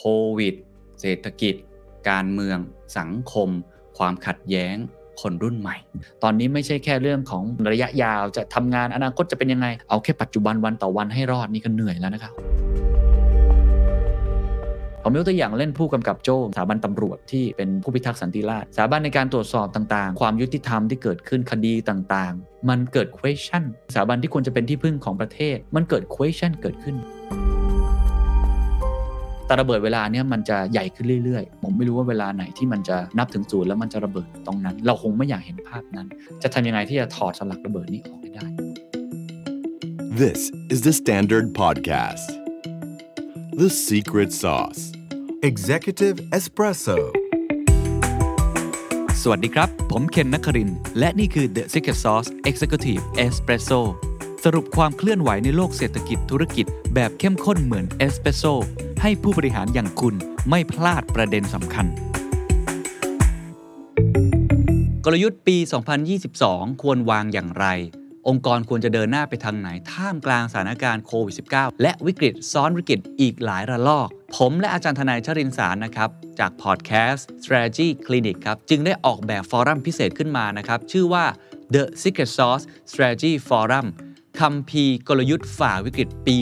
โควิด เศรษฐกิจ การเมือง สังคม ความขัดแย้งคนรุ่นใหม่ ตอนนี้ไม่ใช่แค่เรื่องของระยะยาวจะทำงานอนาคตจะเป็นยังไง เอาแค่ปัจจุบันวันต่อวันให้รอดนี่ก็เหนื่อยแล้วนะครับผมยกตัวอย่างเล่นผู้กำกับโจ้สถาบันตำรวจที่เป็นผู้พิทักษ์สันติราษฎร์สถาบันในการตรวจสอบต่างๆ ความยุติธรรมที่เกิดขึ้นคดีต่างๆ มันเกิด question สถาบันที่ควรจะเป็นที่พึ่งของประเทศ มันเกิด question เกิดขึ้น แต่ระเบิดเวลาเนี้ยมันจะใหญ่ขึ้นเรื่อยๆ ผมไม่รู้ว่าเวลาไหนที่มันจะนับถึงศูนย์แล้วมันจะระเบิดตรงนั้น เราคงไม่อยากเห็นภาพนั้น จะทำยังไงที่จะถอดสลักระเบิดนี้ออกให้ได้ This is the Standard Podcast. The Secret Sauce. Executive Espresso สวัสดีครับ ผมเคนนักครินทร์และนี่คือ The Secret Sauce Executive Espresso สรุปความเคลื่อนไหวในโลกเศรษฐกิจธุรกิจแบบเข้มข้นเหมือนเอสเปรสโซ ให้ผู้บริหารอย่างคุณไม่พลาดประเด็นสำคัญ กลยุทธ์ปี 2022 ควรวางอย่างไร องค์กรควรจะเดินหน้าไปทางไหน ท่ามกลางสถานการณ์โควิด -19 และวิกฤตซ้อนวิกฤตอีกหลายระลอก ผมและอาจารย์ทนายชรินสารนะครับ จากพอดแคสต์ Strategy Clinic ครับ จึงได้ออกแบบฟอรัมพิเศษขึ้นมานะครับ ชื่อว่า The Secret Sauce Strategy Forum คัมภีร์กลยุทธ์ฝ่าวิกฤตปี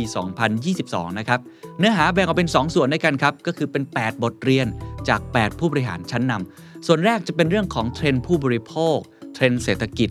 2022 นะครับ เนื้อหาแบ่งออกเป็น 2 ส่วนด้วยกันครับ ก็คือเป็น 8 บทเรียนจาก 8 ผู้บริหารชั้นนำส่วนแรกจะเป็นเรื่องของเทรนด์ผู้บริโภค เทรนด์เศรษฐกิจ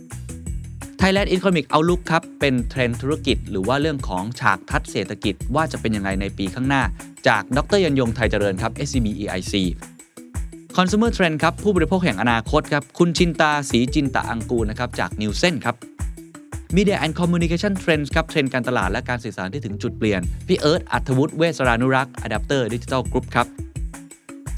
Thailand Economic Outlook ครับ เป็นเทรนด์ธุรกิจ หรือว่าเรื่องของฉากทัศน์เศรษฐกิจว่าจะเป็นยังไงในปีข้างหน้า จากดร.ยรรยงไทยเจริญครับ SCB EIC Consumer Trend ครับ ผู้บริโภคแห่งอนาคตครับ คุณชินตา ศรีจินตอังกูรนะครับ จาก Nielsen ครับ Media and Communication Trends ครับ เทรนด์การตลาดและการสื่อสารที่ถึงจุดเปลี่ยน พี่เอิร์ธอัธวุฒิเวสรานุรักษ์ Adapter Digital Group ครับ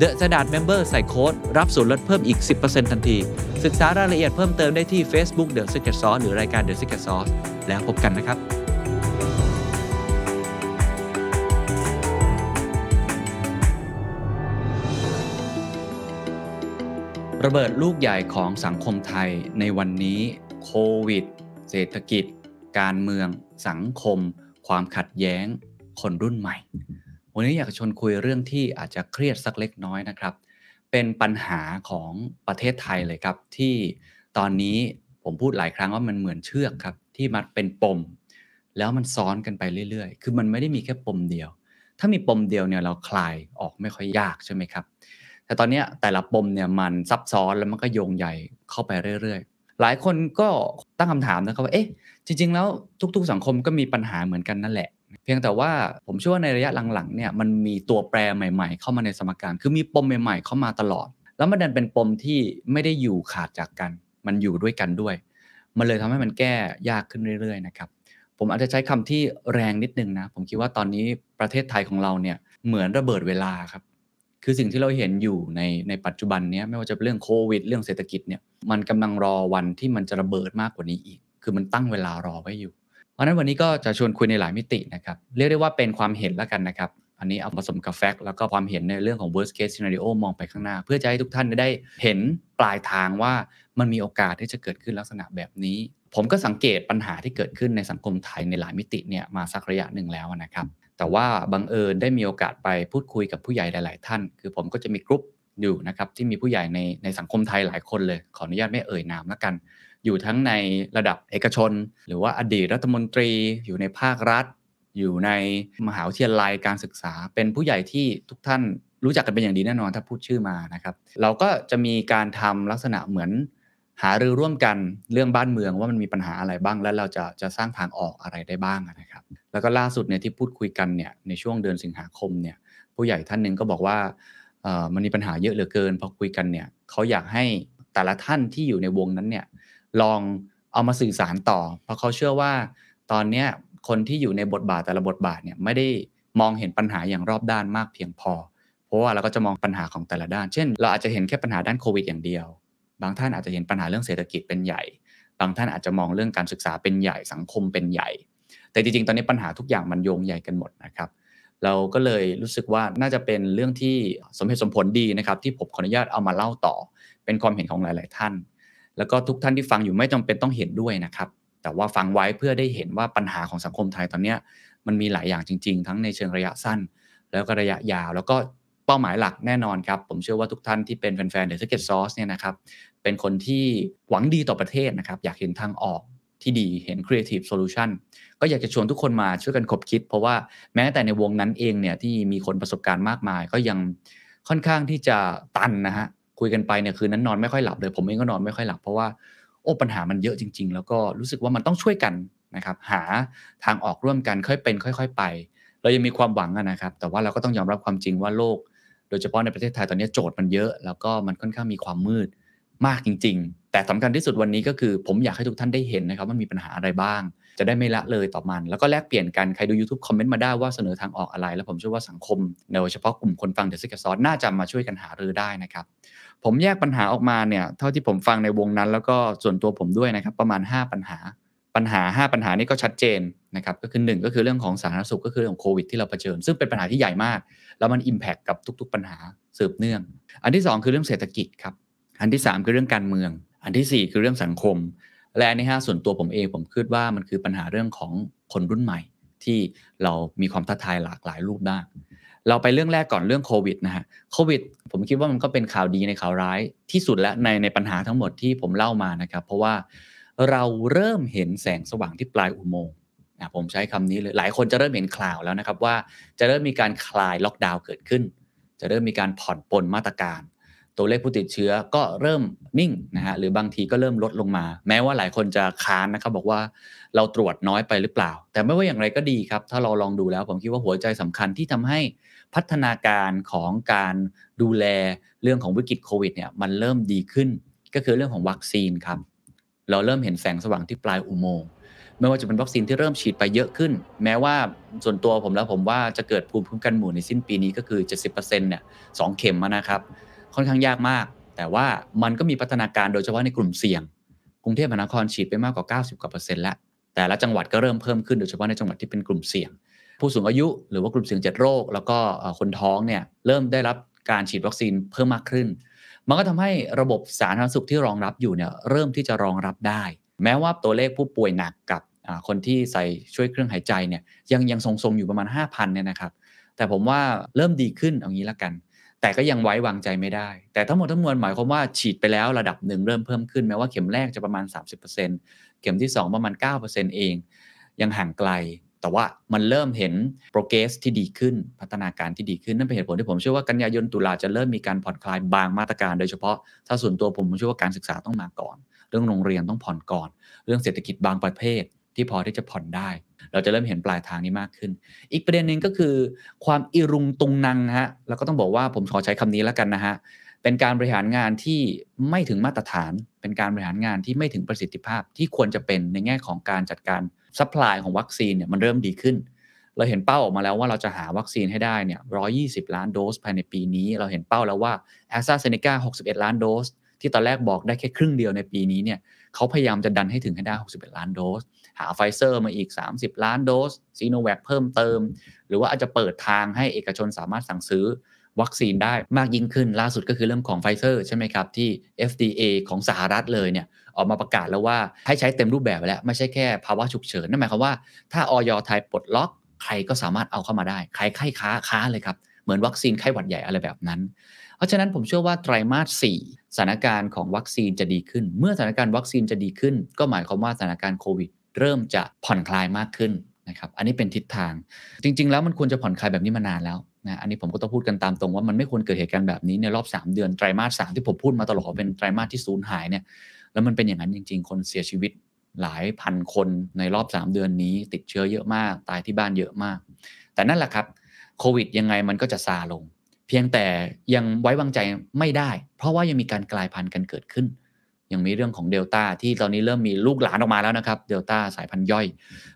The Standard Member ใส่โค้ดรับส่วนลดเพิ่มอีก 10%ทันที ศึกษารายละเอียดเพิ่มเติมได้ที่ Facebook The Secret Sauce หรือรายการ The Secret Sauce แล้วพบกันนะครับระเบิดลูกใหญ่ของสังคมไทยในวันนี้ โควิด เศรษฐกิจ การเมือง สังคม ความขัดแย้ง คนรุ่นใหม่ วันนี้อยากชวนคุยเรื่องที่อาจจะเครียดสักเล็กน้อยนะครับ เป็นปัญหาของประเทศไทยเลยครับ ที่ตอนนี้ผมพูดหลายครั้งว่ามันเหมือนเชือกครับ ที่มันเป็นปม แล้วมันซ้อนกันไปเรื่อยๆ คือมันไม่ได้มีแค่ปมเดียว ถ้ามีปมเดียวเนี่ยเราคลายออกไม่ค่อยยากใช่ไหมครับ แต่ตอนนี้แต่ละปมเนี่ยมันซับซ้อนแล้วมันก็โยงใหญ่เข้าไปเรื่อยๆ หลายคนก็ตั้งคำถามนะครับว่าเอ๊ะจริง ๆ แล้วทุก ๆ สังคมก็มีปัญหาเหมือนกันนั่นแหละ เพียงแต่ว่าผมเชื่อว่าในระยะหลังๆเนี่ยมันมีตัวแปรใหม่ๆ เข้ามาในสมการ คือมีปมใหม่ๆ เข้ามาตลอด แล้วมันดันเป็นปมที่ไม่ได้อยู่ขาดจากกัน มันอยู่ด้วยกันด้วย มันเลยทำให้มันแก้ยากขึ้นเรื่อยๆนะครับผมอาจจะใช้คำที่แรงนิดนึงนะผมคิดว่าตอนนี้ประเทศไทยของเราเนี่ยเหมือนระเบิดเวลาครับคือสิ่งที่เราเห็นอยู่ในในปัจจุบันเนี้ยไม่ว่าจะเป็นเรื่องโควิด เรื่องเศรษฐกิจเนี่ยมันกำลังรอวันที่มันจะระเบิดมากกว่านี้อีก คือมันตั้งเวลารอไว้อยู่ เพราะนั้นวันนี้ก็จะชวนคุยในหลายมิตินะครับเรียกได้ว่าเป็นความเห็นแล้วกันนะครับ อันนี้เอาผสมกับแฟกต์แล้วก็ความเห็นในเรื่องของ worst case scenario มองไปข้างหน้า เพื่อจะให้ทุกท่านได้เห็นปลายทางว่ามันมีโอกาสที่จะเกิดขึ้นลักษณะแบบนี้ ผมก็สังเกตปัญหาที่เกิดขึ้นในสังคมไทยในหลายมิติเนี่ยมาสักระยะหนึ่งแล้วนะครับแต่ว่าบังเอิญได้มีโอกาสไปพูดคุยกับผู้ใหญ่หลาย ๆ ท่าน คือผมก็จะมีกลุ่มอยู่นะครับที่มีผู้ใหญ่ในในสังคมไทยหลายคนเลย ขออนุญาตไม่เอ่ยนามแล้วกัน อยู่ทั้งในระดับเอกชน หรือว่าอดีตรัฐมนตรี อยู่ในภาครัฐ อยู่ในมหาวิทยาลัยการศึกษา เป็นผู้ใหญ่ที่ทุกท่านรู้จักกันเป็นอย่างดีแน่นอนถ้าพูดชื่อมานะครับ เราก็จะมีการทำลักษณะเหมือนหารือร่วมกันเรื่องบ้านเมืองว่ามันมีปัญหาอะไรบ้าง แล้วเราจะจะสร้างทางออกอะไรได้บ้างนะครับ แล้วก็ล่าสุดเนี่ยที่พูดคุยกันเนี่ยในช่วงเดือนสิงหาคมเนี่ยผู้ใหญ่ท่านหนึ่งก็บอกว่ามันมีปัญหาเยอะเหลือเกินพอคุยกันเนี่ยเขาอยากให้แต่ละท่านที่อยู่ในวงนั้นเนี่ย ลองเอามาสื่อสารต่อ เพราะเขาเชื่อว่าตอนเนี้ยคนที่อยู่ในบทบาทแต่ละบทบาทเนี่ยไม่ได้มองเห็นปัญหาอย่างรอบด้านมากเพียงพอ เพราะว่าเราก็จะมองปัญหาของแต่ละด้าน เช่น เราอาจจะเห็นแค่ปัญหาด้านโควิดอย่างเดียว บางท่านอาจจะเห็นปัญหาเรื่องเศรษฐกิจเป็นใหญ่ บางท่านอาจจะมองเรื่องการศึกษาเป็นใหญ่ สังคมเป็นใหญ่ แต่จริงๆ ตอนนี้ปัญหาทุกอย่างมันโยงใหญ่กันหมดนะครับ เราก็เลยรู้สึกว่าน่าจะเป็นเรื่องที่สมเหตุสมผลดีนะครับที่ผมขออนุญาตเอามาเล่าต่อ เป็นความเห็นของหลาย ๆ ท่าน แล้วก็ทุกท่านที่ฟังอยู่ไม่จำเป็นต้องเห็นด้วยนะครับ แต่ว่าฟังไว้เพื่อได้เห็นว่าปัญหาของสังคมไทยตอนนี้มันมีหลายอย่างจริง ๆ ทั้งในเชิงระยะสั้น แล้วก็ระยะยาว แล้วก็เป้าหมายหลักแน่นอนครับ ผมเชื่อว่าทุกท่านที่เป็นแฟนๆ The Secret Sauce เนี่ยนะครับเป็นคนที่หวังดีต่อประเทศนะครับอยากเห็นทางออกที่ดีเห็น Creative Solution ก็อยากจะชวนทุกคนมาช่วยกันคบคิด เพราะว่าแม้แต่ในวงนั้นเองเนี่ยที่มีคนประสบการณ์มากมาย ก็ยังค่อนข้างที่จะตันนะฮะ คุยกันไปเนี่ยคืนนั้นนอนไม่ค่อยหลับเลย ผมเองก็นอนไม่ค่อยหลับเพราะว่าโอ้ปัญหามันเยอะจริง ๆ แล้วก็รู้สึกว่ามันต้องช่วยกันนะครับหาทางออกร่วมกันค่อยเป็น ค่อย ๆ ไป เรายังมีความหวังอะนะครับ แต่ว่าเราก็ต้องยอมรับความจริงว่าโลก โดยเฉพาะในประเทศไทยตอนนี้โจทย์มันเยอะ แล้วก็มันค่อนข้างมีความมืดมากจริง ๆ แต่สำคัญที่สุดวันนี้ก็คือ ผมอยากให้ทุกท่านได้เห็นนะครับว่ามีปัญหาอะไรบ้าง จะได้ไม่ละเลยต่อมัน แล้วก็แลกเปลี่ยนกัน ใครดู YouTube คอมเมนต์มาได้ว่าเสนอทางออกอะไร แล้วผมเชื่อว่าสังคมโดยเฉพาะกลุ่มคนฟัง The Secret Sauce น่าจะมาช่วยกันหารือได้นะครับ ผมแยกปัญหาออกมาเนี่ย เท่าที่ผมฟังในวงนั้น แล้วก็ส่วนตัวผมด้วยนะครับ ประมาณ 5 ปัญหา ปัญหา 5 ปัญหานี้ก็ชัดเจนนะครับ ก็คือ 1 ก็คือเรื่องของสาธารณสุขก็คือเรื่องโควิดที่เราเผชิญ ซึ่งเป็นปัญหาที่ใหญ่มาก แล้วมันอิมแพคกับทุก ๆ ปัญหาสืบเนื่อง อันที่ 2 คือเรื่องเศรษฐกิจครับ อันที่ 3 คือเรื่องการเมือง อันทีสี่ 4 คือเรื่องสังคม และอันที่5ส่วนตัวผมเองผมคิดว่ามันคือปัญหาเรื่องของคนรุ่นใหม่ที่เรามีความท้าทายหลากหลายรูปด้าน เราไปเรื่องแรกก่อนเรื่องโควิดนะฮะโควิด ผมคิดว่ามันก็เป็นข่าวดีในข่าวร้ายที่สุดและในในปัญหาทั้งหมดที่ผมเล่ามานะครับ เพราะว่าเราเริ่มเห็นแสงสว่างที่ปลายอุโมงค์นะผมใช้คำนี้เลยหลายคนจะเริ่มเห็นข่าวแล้วนะครับว่าจะเริ่มมีการคลายล็อกดาวน์เกิดขึ้น จะเริ่มมีการผ่อนปลนมาตรการ ตัวเลขผู้ติดเชื้อก็เริ่มนิ่งนะฮะหรือบางทีก็เริ่มลดลงมา แม้ว่าหลายคนจะค้านนะครับบอกว่าเราตรวจน้อยไปหรือเปล่า แต่ไม่ว่าอย่างไรก็ดีครับ ถ้าเราลองดูแล้ว ผมคิดว่าหัวใจสำคัญที่ทำให้พัฒนาการของการดูแลเรื่องของวิกฤตโควิดเนี่ยมันเริ่มดีขึ้น ก็คือเรื่องของวัคซีนครับ เราเริ่มเห็นแสงสว่างที่ปลายอุโมงค์ไม่ว่าจะเป็นวัคซีนที่เริ่มฉีดไปเยอะขึ้น แม้ว่าส่วนตัวผมแล้วผมว่าจะเกิดภูมิคุ้มกันหมู่ในสิ้นปีนี้ก็คือ 70%เนี่ยสเข็มนะครับ ค่อนข้างยากมาก แต่ว่ามันก็มีพัฒนาการโดยเฉพาะในกลุ่มเสี่ยง กรุงเทพมหานครฉีดไปมากกว่า 90กว่าเปอร์เซ็นต์แล้วแต่ละจังหวัดก็เริ่มเพิ่มขึ้นโดยเฉพาะในจังหวัดที่เป็นกลุ่มเสี่ยง ผู้สูงอายุหรือว่ากลุ่มเสี่ยงเจ็ดโรค แล้วก็คนท้องเนี่ยเริ่มได้รับการฉีดวัคซีนเพิ่มมากขึ้น มันก็ทำให้ระบบสาธารณสุขที่รองรับอยู่เนี่ยเริ่มที่จะรองรับได้ แม้ว่าตัวเลขผู้ป่วยหนักกับคนที่ใส่ช่วยเครื่องหายใจเนี่ยยังยังทรงๆอยู่ประมาณ 5,000เนี่ยนะครับแต่ผมว่าเริ่มดีขึ้นเอางี้ละกัน แต่ก็ยังไว้วางใจไม่ได้ แต่ทั้งหมดทั้งมวลหมายความว่าฉีดไปแล้วระดับหนึ่งเริ่มเพิ่มขึ้นแม้ว่าเข็มแรกจะประมาณ 30%เข็มที่ 2 ประมาณ 9%เอง ยังห่างไกล แต่ว่ามันเริ่มเห็นโปรเกรสที่ดีขึ้นพัฒนาการที่ดีขึ้นนั่นเป็นเหตุผลที่ผมเชื่อว่ากันยายนตุลาจะเริ่มมีการผ่อนคลายบางมาตรการ โดยเฉพาะถ้าส่วนตัวผมผมเชื่อว่าการศึกษาต้องมาก่อน เรื่องโรงเรียนต้องผ่อนก่อน เรื่องเศรษฐกิจบางประเภท ที่พอที่จะผ่อนได้ เราจะเริ่มเห็นปลายทางนี้มากขึ้น อีกประเด็นหนึ่งก็คือ ความอิรุงตุงนังฮะแล้วก็ต้องบอกว่าผมขอใช้คำนี้แล้วกันนะฮะเป็นการบริหารงานที่ไม่ถึงมาตรฐาน เป็นการบริหารงานที่ไม่ถึงประสิทธิภาพที่ควรจะเป็นในแง่ของการจัดการsupply ของวัคซีนเนี่ยมันเริ่มดีขึ้นเราเห็นเป้าออกมาแล้วว่าเราจะหาวัคซีนให้ได้เนี่ย120 ล้านโดสภายในปีนี้ เราเห็นเป้าแล้วว่า AstraZeneca 61 ล้านโดส ที่ตอนแรกบอกได้แค่ครึ่งเดียวในปีนี้เนี่ยเขาพยายามจะดันให้ถึงให้ได้ 61 ล้านโดส หาไฟเซอร์มาอีก 30 ล้านโดสซีโนแวคเพิ่มเติม หรือว่าอาจจะเปิดทางให้เอกชนสามารถสั่งซื้อวัคซีนได้มากยิ่งขึ้นล่าสุดก็คือเรื่องของไฟเซอร์ใช่ไหมครับ ที่ FDA ของสหรัฐเลยเนี่ยออกมาประกาศแล้วว่าให้ใช้เต็มรูปแบบแล้ว ไม่ใช่แค่ภาวะฉุกเฉินนั่นหมายความว่าถ้าออยไทยปลดล็อก ใครก็สามารถเอาเข้ามาได้ ใครไข้ค้าค้าเลยครับ เหมือนวัคซีนไข้หวัดใหญ่อะไรแบบนั้น เพราะฉะนั้นผมเชื่อว่าไตรมาส 4 สถานการณ์ของวัคซีนจะดีขึ้น เมื่อสถานการณ์วัคซีนจะดีขึ้น ก็หมายความว่าสถานการณ์โควิด เริ่มจะผ่อนคลายมากขึ้นนะครับ อันนี้เป็นทิศทาง จริง ๆ แล้วมันควรจะผ่อนคลายแบบนี้มานานแล้วนะอันนี้ผมก็ต้องพูดกันตามตรงว่ามันไม่ควรเกิดเหตุการณ์แบบนี้ในรอบ 3 เดือนไตรมาสสที่ผมพูดมาตลอดเป็นไตรมาสที่สูญหายเนี่ยแล้วมันเป็นอย่างนั้นจริง ๆ คนเสียชีวิตหลายพันคนในรอบ 3 เดือนนี้ ติดเชื้อเยอะมาก ตายที่บ้านเยอะมาก แต่นั่นแหละครับโควิดยังไงมันก็จะซาลง เพียงแต่ยังไว้วางใจไม่ได้ เพราะว่ายังมีการกลายพันธุ์กันเกิดขึ้น ยังมีเรื่องของเดลต้าที่ตอนนี้เริ่มมีลูกหลานออกมาแล้วนะครับเดลต้าสายพันธุ์ย่อย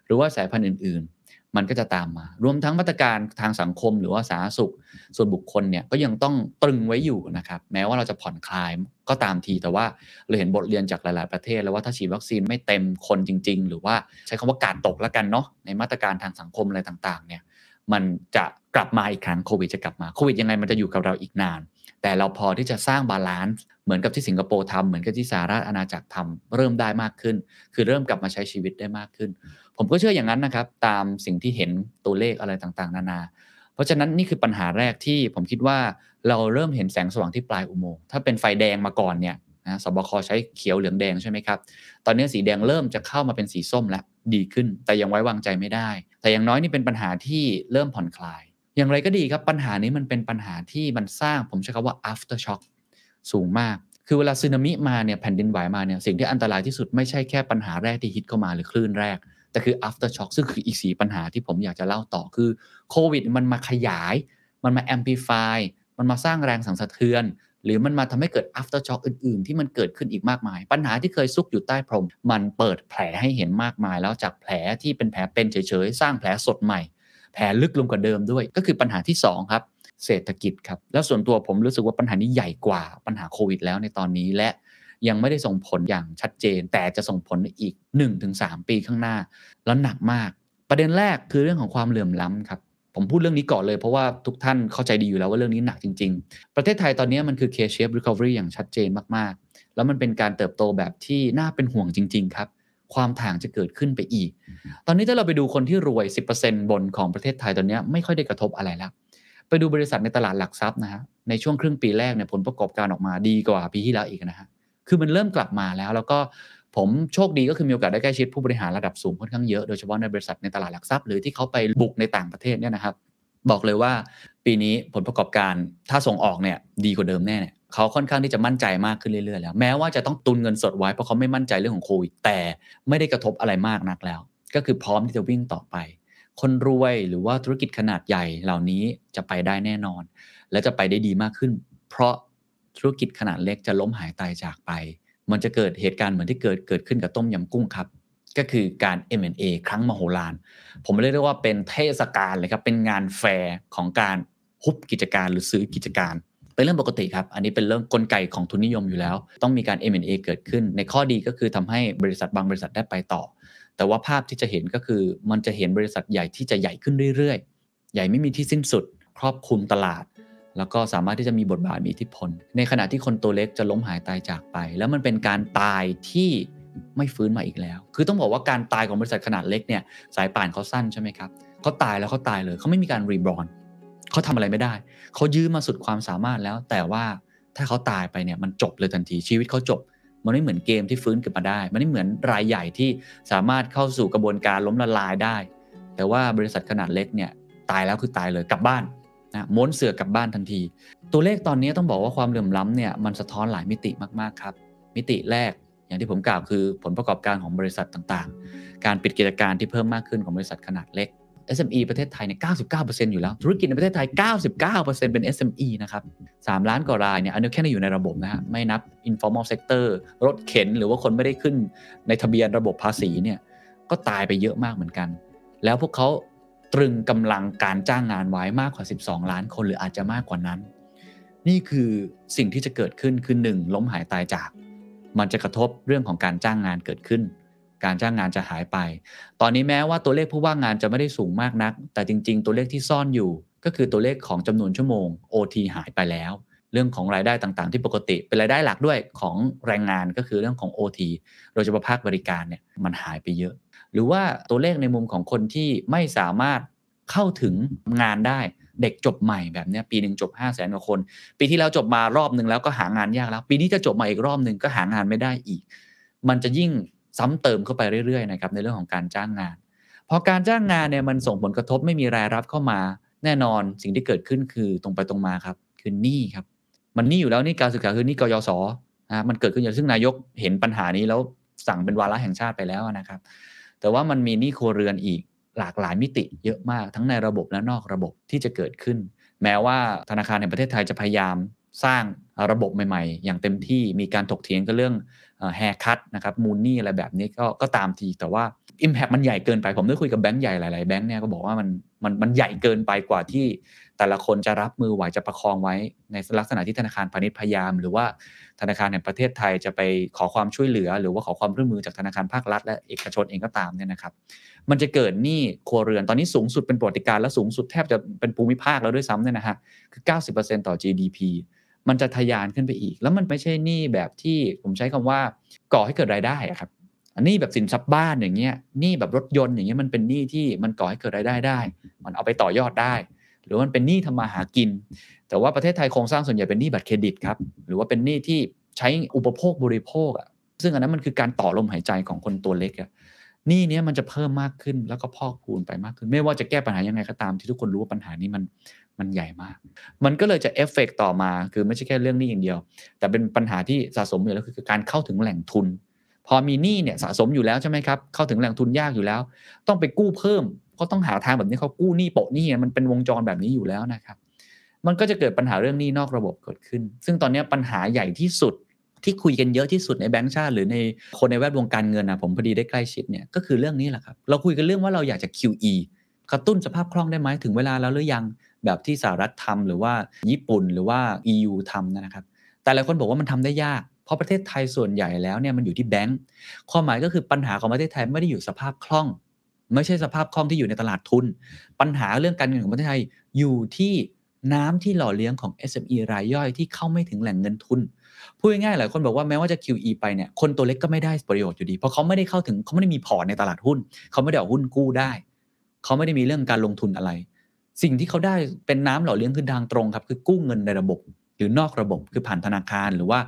หรือว่าสายพันธุ์อื่น ๆ มันก็จะตามมา รวมทั้งมาตรการทางสังคมหรือว่าสาธารณสุข ส่วนบุคคลเนี่ยก็ยังต้องตรึงไว้อยู่นะครับแม้ว่าเราจะผ่อนคลายก็ตามทีแต่ว่าเราเห็นบทเรียนจากหลาย ๆ ประเทศ แล้วว่าถ้าฉีดวัคซีนไม่เต็มคนจริง ๆ หรือว่าใช้คำว่าการ์ดตกแล้วกันเนาะในมาตรการทางสังคมอะไรต่าง ๆ เนี่ยมันจะ กลับมาอีกครั้งโควิดจะกลับมาโควิดยังไงมันจะอยู่กับเราอีกนาน แต่เราพอที่จะสร้าง balance เหมือนกับที่สิงคโปร์ทำเหมือนกับที่สหราชอาณาจักรทำเริ่มได้มากขึ้น คือเริ่มกลับมาใช้ชีวิตได้มากขึ้น ผมก็เชื่ออย่างนั้นนะครับ ตามสิ่งที่เห็นตัวเลขอะไรต่างๆ นานา เพราะฉะนั้นนี่คือปัญหาแรกที่ผมคิดว่าเราเริ่มเห็นแสงสว่างที่ปลายอุโมงค์ถ้าเป็นไฟแดงมาก่อนเนี่ยนะสบคใช้เขียวเหลืองแดงใช่ไหมครับ ตอนนี้สีแดงเริ่มจะเข้ามาเป็นสีส้มแล้วดีขึ้น แต่ยังไว้วางใจไม่ได้ แต่อย่างน้อยนี่เป็นปัญหาที่เริ่มผ่อนคลาย อย่างไรก็ดีครับปัญหานี้มันเป็นปัญหาที่มันสร้างผมใช้คำว่า after shock สูงมาก คือเวลาสึนามิมาเนี่ยแผ่นดินไหวมาเนี่ยสิ่งที่อันตรายที่สุดไม่ใช่แค่ปัญหาแรกที่ฮิตเข้ามาหรือคลื่นแรก แต่คือ after shock ซึ่งคืออีกสีปัญหาที่ผมอยากจะเล่าต่อคือโควิดมันมาขยาย มันมา amplify มันมาสร้างแรงสั่นสะเทือน หรือมันมาทำให้เกิด after shock อื่น ๆ ที่มันเกิดขึ้นอีกมากมาย ปัญหาที่เคยซุกอยู่ใต้พรม มันเปิดแผลให้เห็นมากมาย แล้วจากแผลที่เป็นแผลเป็นเฉยๆสร้างแผลสดใหม่ แผลลึกลงกว่าเดิมด้วย ก็คือปัญหาที่ 2 ครับ เศรษฐกิจครับ แล้วส่วนตัวผมรู้สึกว่าปัญหานี้ใหญ่กว่าปัญหาโควิดแล้วในตอนนี้และยังไม่ได้ส่งผลอย่างชัดเจน แต่จะส่งผลในอีก 1-3 ปีข้างหน้า แล้วหนักมาก ประเด็นแรกคือเรื่องของความเหลื่อมล้ำครับผมพูดเรื่องนี้ก่อนเลยเพราะว่าทุกท่านเข้าใจดีอยู่แล้วว่าเรื่องนี้หนักจริง ๆ ประเทศไทยตอนนี้มันคือ K-shape recovery อย่างชัดเจนมากๆ แล้วมันเป็นการเติบโตแบบที่น่าเป็นห่วงจริง ๆ ครับ ความถ่างจะเกิดขึ้นไปอีก ตอนนี้ถ้าเราไปดูคนที่รวย 10%บนของประเทศไทยตอนนี้ไม่ค่อยได้กระทบอะไรแล้วไปดูบริษัทในตลาดหลักทรัพย์นะฮะในช่วงครึ่งปีแรกเนี่ยผลประกอบการออกมาดีกว่าปีที่แล้วอีกนะฮะคือมันเริ่มกลับมาแล้ว แล้วก็ผมโชคดีก็คือมีโอกาสได้ใกล้ชิดผู้บริหารระดับสูงค่อนข้างเยอะโดยเฉพาะในบริษัทในตลาดหลักทรัพย์หรือที่เขาไปบุกในต่างประเทศเนี่ยนะครับ บอกเลยว่า ปีนี้ผลประกอบการถ้าส่งออกเนี่ยดีกว่าเดิมแน่เนี่ย เขาค่อนข้างที่จะมั่นใจมากขึ้นเรื่อยๆแล้ว แม้ว่าจะต้องตุนเงินสดไว้เพราะเขาไม่มั่นใจเรื่องของโควิดแต่ไม่ได้กระทบอะไรมากนักแล้ว ก็คือพร้อมที่จะวิ่งต่อไป คนรวยหรือว่าธุรกิจขนาดใหญ่เหล่านี้จะไปได้แน่นอน และจะไปได้ดีมากขึ้น เพราะธุรกิจขนาดเล็กจะล้มหายตายจากไป มันจะเกิดเหตุการณ์เหมือนที่เกิดเกิดขึ้นกับต้มยำกุ้งครับ ก็คือการ M&A ครั้งมโหฬารผมเรียกได้ว่าเป็นเทศกาลเลยครับเป็นงานแฟร์ของการฮุบกิจการหรือซื้อกิจการ เป็นเรื่องปกติครับ อันนี้เป็นเรื่องกลไกของทุนนิยมอยู่แล้ว ต้องมีการ M&A เกิดขึ้น ในข้อดีก็คือทำให้บริษัทบางบริษัทได้ไปต่อ แต่ว่าภาพที่จะเห็นก็คือมันจะเห็นบริษัทใหญ่ที่จะใหญ่ขึ้นเรื่อยๆ ใหญ่ไม่มีที่สิ้นสุด ครอบคลุมตลาด แล้วก็สามารถที่จะมีบทบาทมีอิทธิพล ในขณะที่คนตัวเล็กจะล้มหายตายจากไป แล้วมันเป็นการตายที่ไม่ฟื้นมาอีกแล้ว คือต้องบอกว่าการตายของบริษัทขนาดเล็กเนี่ยสายป่านเขาสั้นใช่ไหมครับเขาตายแล้วเขาตายเลยเขาไม่มีการรีบรอนเขาทำอะไรไม่ได้ เขายื้อมาสุดความสามารถแล้ว แต่ว่าถ้าเขาตายไปเนี่ยมันจบเลยทันทีชีวิตเขาจบ มันไม่เหมือนเกมที่ฟื้นขึ้นมาได้ มันไม่เหมือนรายใหญ่ที่สามารถเข้าสู่กระบวนการล้มละลายได้ แต่ว่าบริษัทขนาดเล็กเนี่ยตายแล้วคือตายเลยกลับบ้านนะม้วนเสือกกลับบ้านทันที ตัวเลขตอนนี้ต้องบอกว่าความเหลื่อมล้ำเนี่ยมันสะท้อนหลายมิติมากๆครับ มิติแรกอย่างที่ผมกล่าวคือผลประกอบการของบริษัทต่างๆ การปิดกิจการที่เพิ่มมากขึ้นของบริษัทขนาดเล็ก SME ประเทศไทยเนี่ย99%อยู่แล้ว ธุรกิจในประเทศไทย 99%เป็น SME นะครับ 3 ล้านกว่ารายเนี่ยอันนี้แค่อยู่ในระบบนะฮะ ไม่นับ informal sector รถเข็นหรือว่าคนไม่ได้ขึ้นในทะเบียนระบบภาษีเนี่ย ก็ตายไปเยอะมากเหมือนกัน แล้วพวกเขาตรึงกำลังการจ้างงานไว้มากกว่า 12 ล้านคนหรืออาจจะมากกว่านั้น นี่คือสิ่งที่จะเกิดขึ้นคือ1ล้มหายตายจาก มันจะกระทบเรื่องของการจ้างงานเกิดขึ้น การจ้างงานจะหายไป ตอนนี้แม้ว่าตัวเลขผู้ว่างงานจะไม่ได้สูงมากนัก แต่จริง ๆ ตัวเลขที่ซ่อนอยู่ ก็คือตัวเลขของจำนวนชั่วโมง OT หายไปแล้ว เรื่องของรายได้ต่างๆ ที่ปกติ เป็นรายได้หลักด้วยของแรงงานก็คือเรื่องของ OT โดยเฉพาะภาคบริการเนี่ยมันหายไปเยอะ หรือว่าตัวเลขในมุมของคนที่ไม่สามารถเข้าถึงงานได้เด็กจบใหม่แบบนี้ปีหนึ่งจบ5 0 0แสนกว่าคน ปีที่แล้วจบมารอบหนึ่งแล้วก็หางานยากแล้ว ปีนี้จะจบมาอีกรอบหนึ่งก็หางานไม่ได้อีก มันจะยิ่ง ซ้ำเติมเข้าไปเรื่อยๆนะครับในเรื่องของการจ้างงาน พอการจ้างงานเนี่ยมันส่งผลกระทบไม่มีรายรับเข้ามา แน่นอนสิ่งที่เกิดขึ้นคือตรงไปตรงมาครับคือหนี้ครับ มันหนี้อยู่แล้วนี่การศึกษาคือหนี้กยศนะมันเกิดขึ้นอย่างซึ่งนายกเห็นปัญหานี้แล้วสั่งเป็นวาระแห่งชาติไปแล้วนะครับ แต่ว่ามันมีหนี้ครัวเรือนอีกหลากหลายมิติเยอะมากทั้งในระบบและนอกระบบที่จะเกิดขึ้น แม้ว่าธนาคารแห่งประเทศไทยจะพยายามสร้างระบบใหม่ ๆ อย่างเต็มที่มีการถกเถียงกันเรื่อง haircut นะครับมูลหนี้อะไรแบบนี้ก็ก็ตามทีแต่ว่า Impact มันใหญ่เกินไปผมได้คุยกับแบงก์ใหญ่หลายๆแบงก์เนี่ยก็บอกว่ามันมันมันใหญ่เกินไปกว่าที่แต่ละคนจะรับมือไหวจะประคองไว้ในลักษณะที่ธนาคารพาณิชย์พยายาม หรือว่าธนาคารแห่งประเทศไทยจะไปขอความช่วยเหลือ หรือว่าขอความร่วมมือจากธนาคารภาครัฐและเอกชนเองก็ตามเนี่ยนะครับ มันจะเกิดหนี้ครัวเรือนตอนนี้สูงสุดเป็นประวัติการณ์และสูงสุดแทบจะเป็นภูมิภาคแล้วด้วยซ้ำเนี่ยนะฮะคือ 90%ต่อ GDP มันจะทะยานขึ้นไปอีก แล้วมันไม่ใช่หนี้แบบที่ผมใช้คำว่าก่อให้เกิดรายได้อะครับอันนี้แบบสินทรัพย์บ้านอย่างเงี้ยหนี้แบบรถยนต์อย่างเงี้ยมันเป็นหนี้ที่มันก่อให้เกิดรายได้ได้ มันเอาไปต่อยอดได้ หรือมันเป็นหนี้ทำมาหากิน แต่ว่าประเทศไทยโครงสร้างส่วนใหญ่เป็นหนี้บัตรเครดิตครับหรือว่าเป็นหนี้ที่ใช้อุปโภคบริโภคอะซึ่งอันนั้นมันคือการต่อลมหายใจของคนตัวเล็กอะหนี้เนี้ยมันจะเพิ่มมากขึ้นแล้วก็พอกพูนไปมากขึ้น ไม่ว่าจะแก้ปัญหายังไงก็ตามที่ทุกคนรู้ว่าปัญหานี้มัน มันใหญ่มาก มันก็เลยจะเอฟเฟกต่อมา คือไม่ใช่แค่เรื่องนี้อย่างเดียว แต่เป็นปัญหาที่สะสมอยู่แล้วคือการเข้าถึงแหล่งทุน พอมีหนี้เนี่ยสะสมอยู่แล้วใช่ไหมครับ เข้าถึงแหล่งทุนยากอยู่แล้ว ต้องไปกู้เพิ่ม ก็ต้องหาทางแบบนี้เขากู้หนี้โปะหนี้มันเป็นวงจรแบบนี้อยู่แล้วนะครับ มันก็จะเกิดปัญหาเรื่องหนี้นอกระบบเกิดขึ้น ซึ่งตอนนี้ปัญหาใหญ่ที่สุดที่คุยกันเยอะที่สุดในแบงก์ชาติ หรือในคนในแวดวงการเงินนะผมพอดีได้ใกล้ชิดเนี่ยก็คือเรื่องนี้แหละครับเราคุยกันเรื่องว่าเราอยากจะ QE กระตุ้นสภาพคล่องได้ไหมถึงเวลาแล้วหรือยัง แบบที่สหรัฐทำหรือว่าญี่ปุ่นหรือว่า EU ทำนะครับ แต่หลายคนบอกว่ามันทำได้ยาก เพราะประเทศไทยส่วนใหญ่แล้วเนี่ยมันอยู่ที่แบงก์ความหมายก็คือปัญหาของประเทศไทยไม่ได้อยู่สภาพคล่อง ไม่ใช่สภาพคล่องที่อยู่ในตลาดทุน ปัญหาเรื่องการเงินของประเทศไทยอยู่ที่น้ำที่หล่อเลี้ยงของ SME รายย่อยที่เข้าไม่ถึงแหล่งเงินทุน พูดง่ายๆหลายคนบอกว่าแม้ว่าจะ QE ไปเนี่ย คนตัวเล็กก็ไม่ได้ประโยชน์อยู่ดี เพราะเขาไม่ได้เข้าถึงเขาไม่ได้มีพอร์ตในตลาดหุ้น เขาไม่ได้เอาหุ้นกู้ได้ เขาไม่ได้มีเรื่องการลงทุนอะไร สิ่งที่เขาได้เป็นน้ำหล่อเลี้ยงคือทางตรงครับ คือกู้เงินในระบบ หรือนอกระบบคือผ่านธนาคารหรือว่า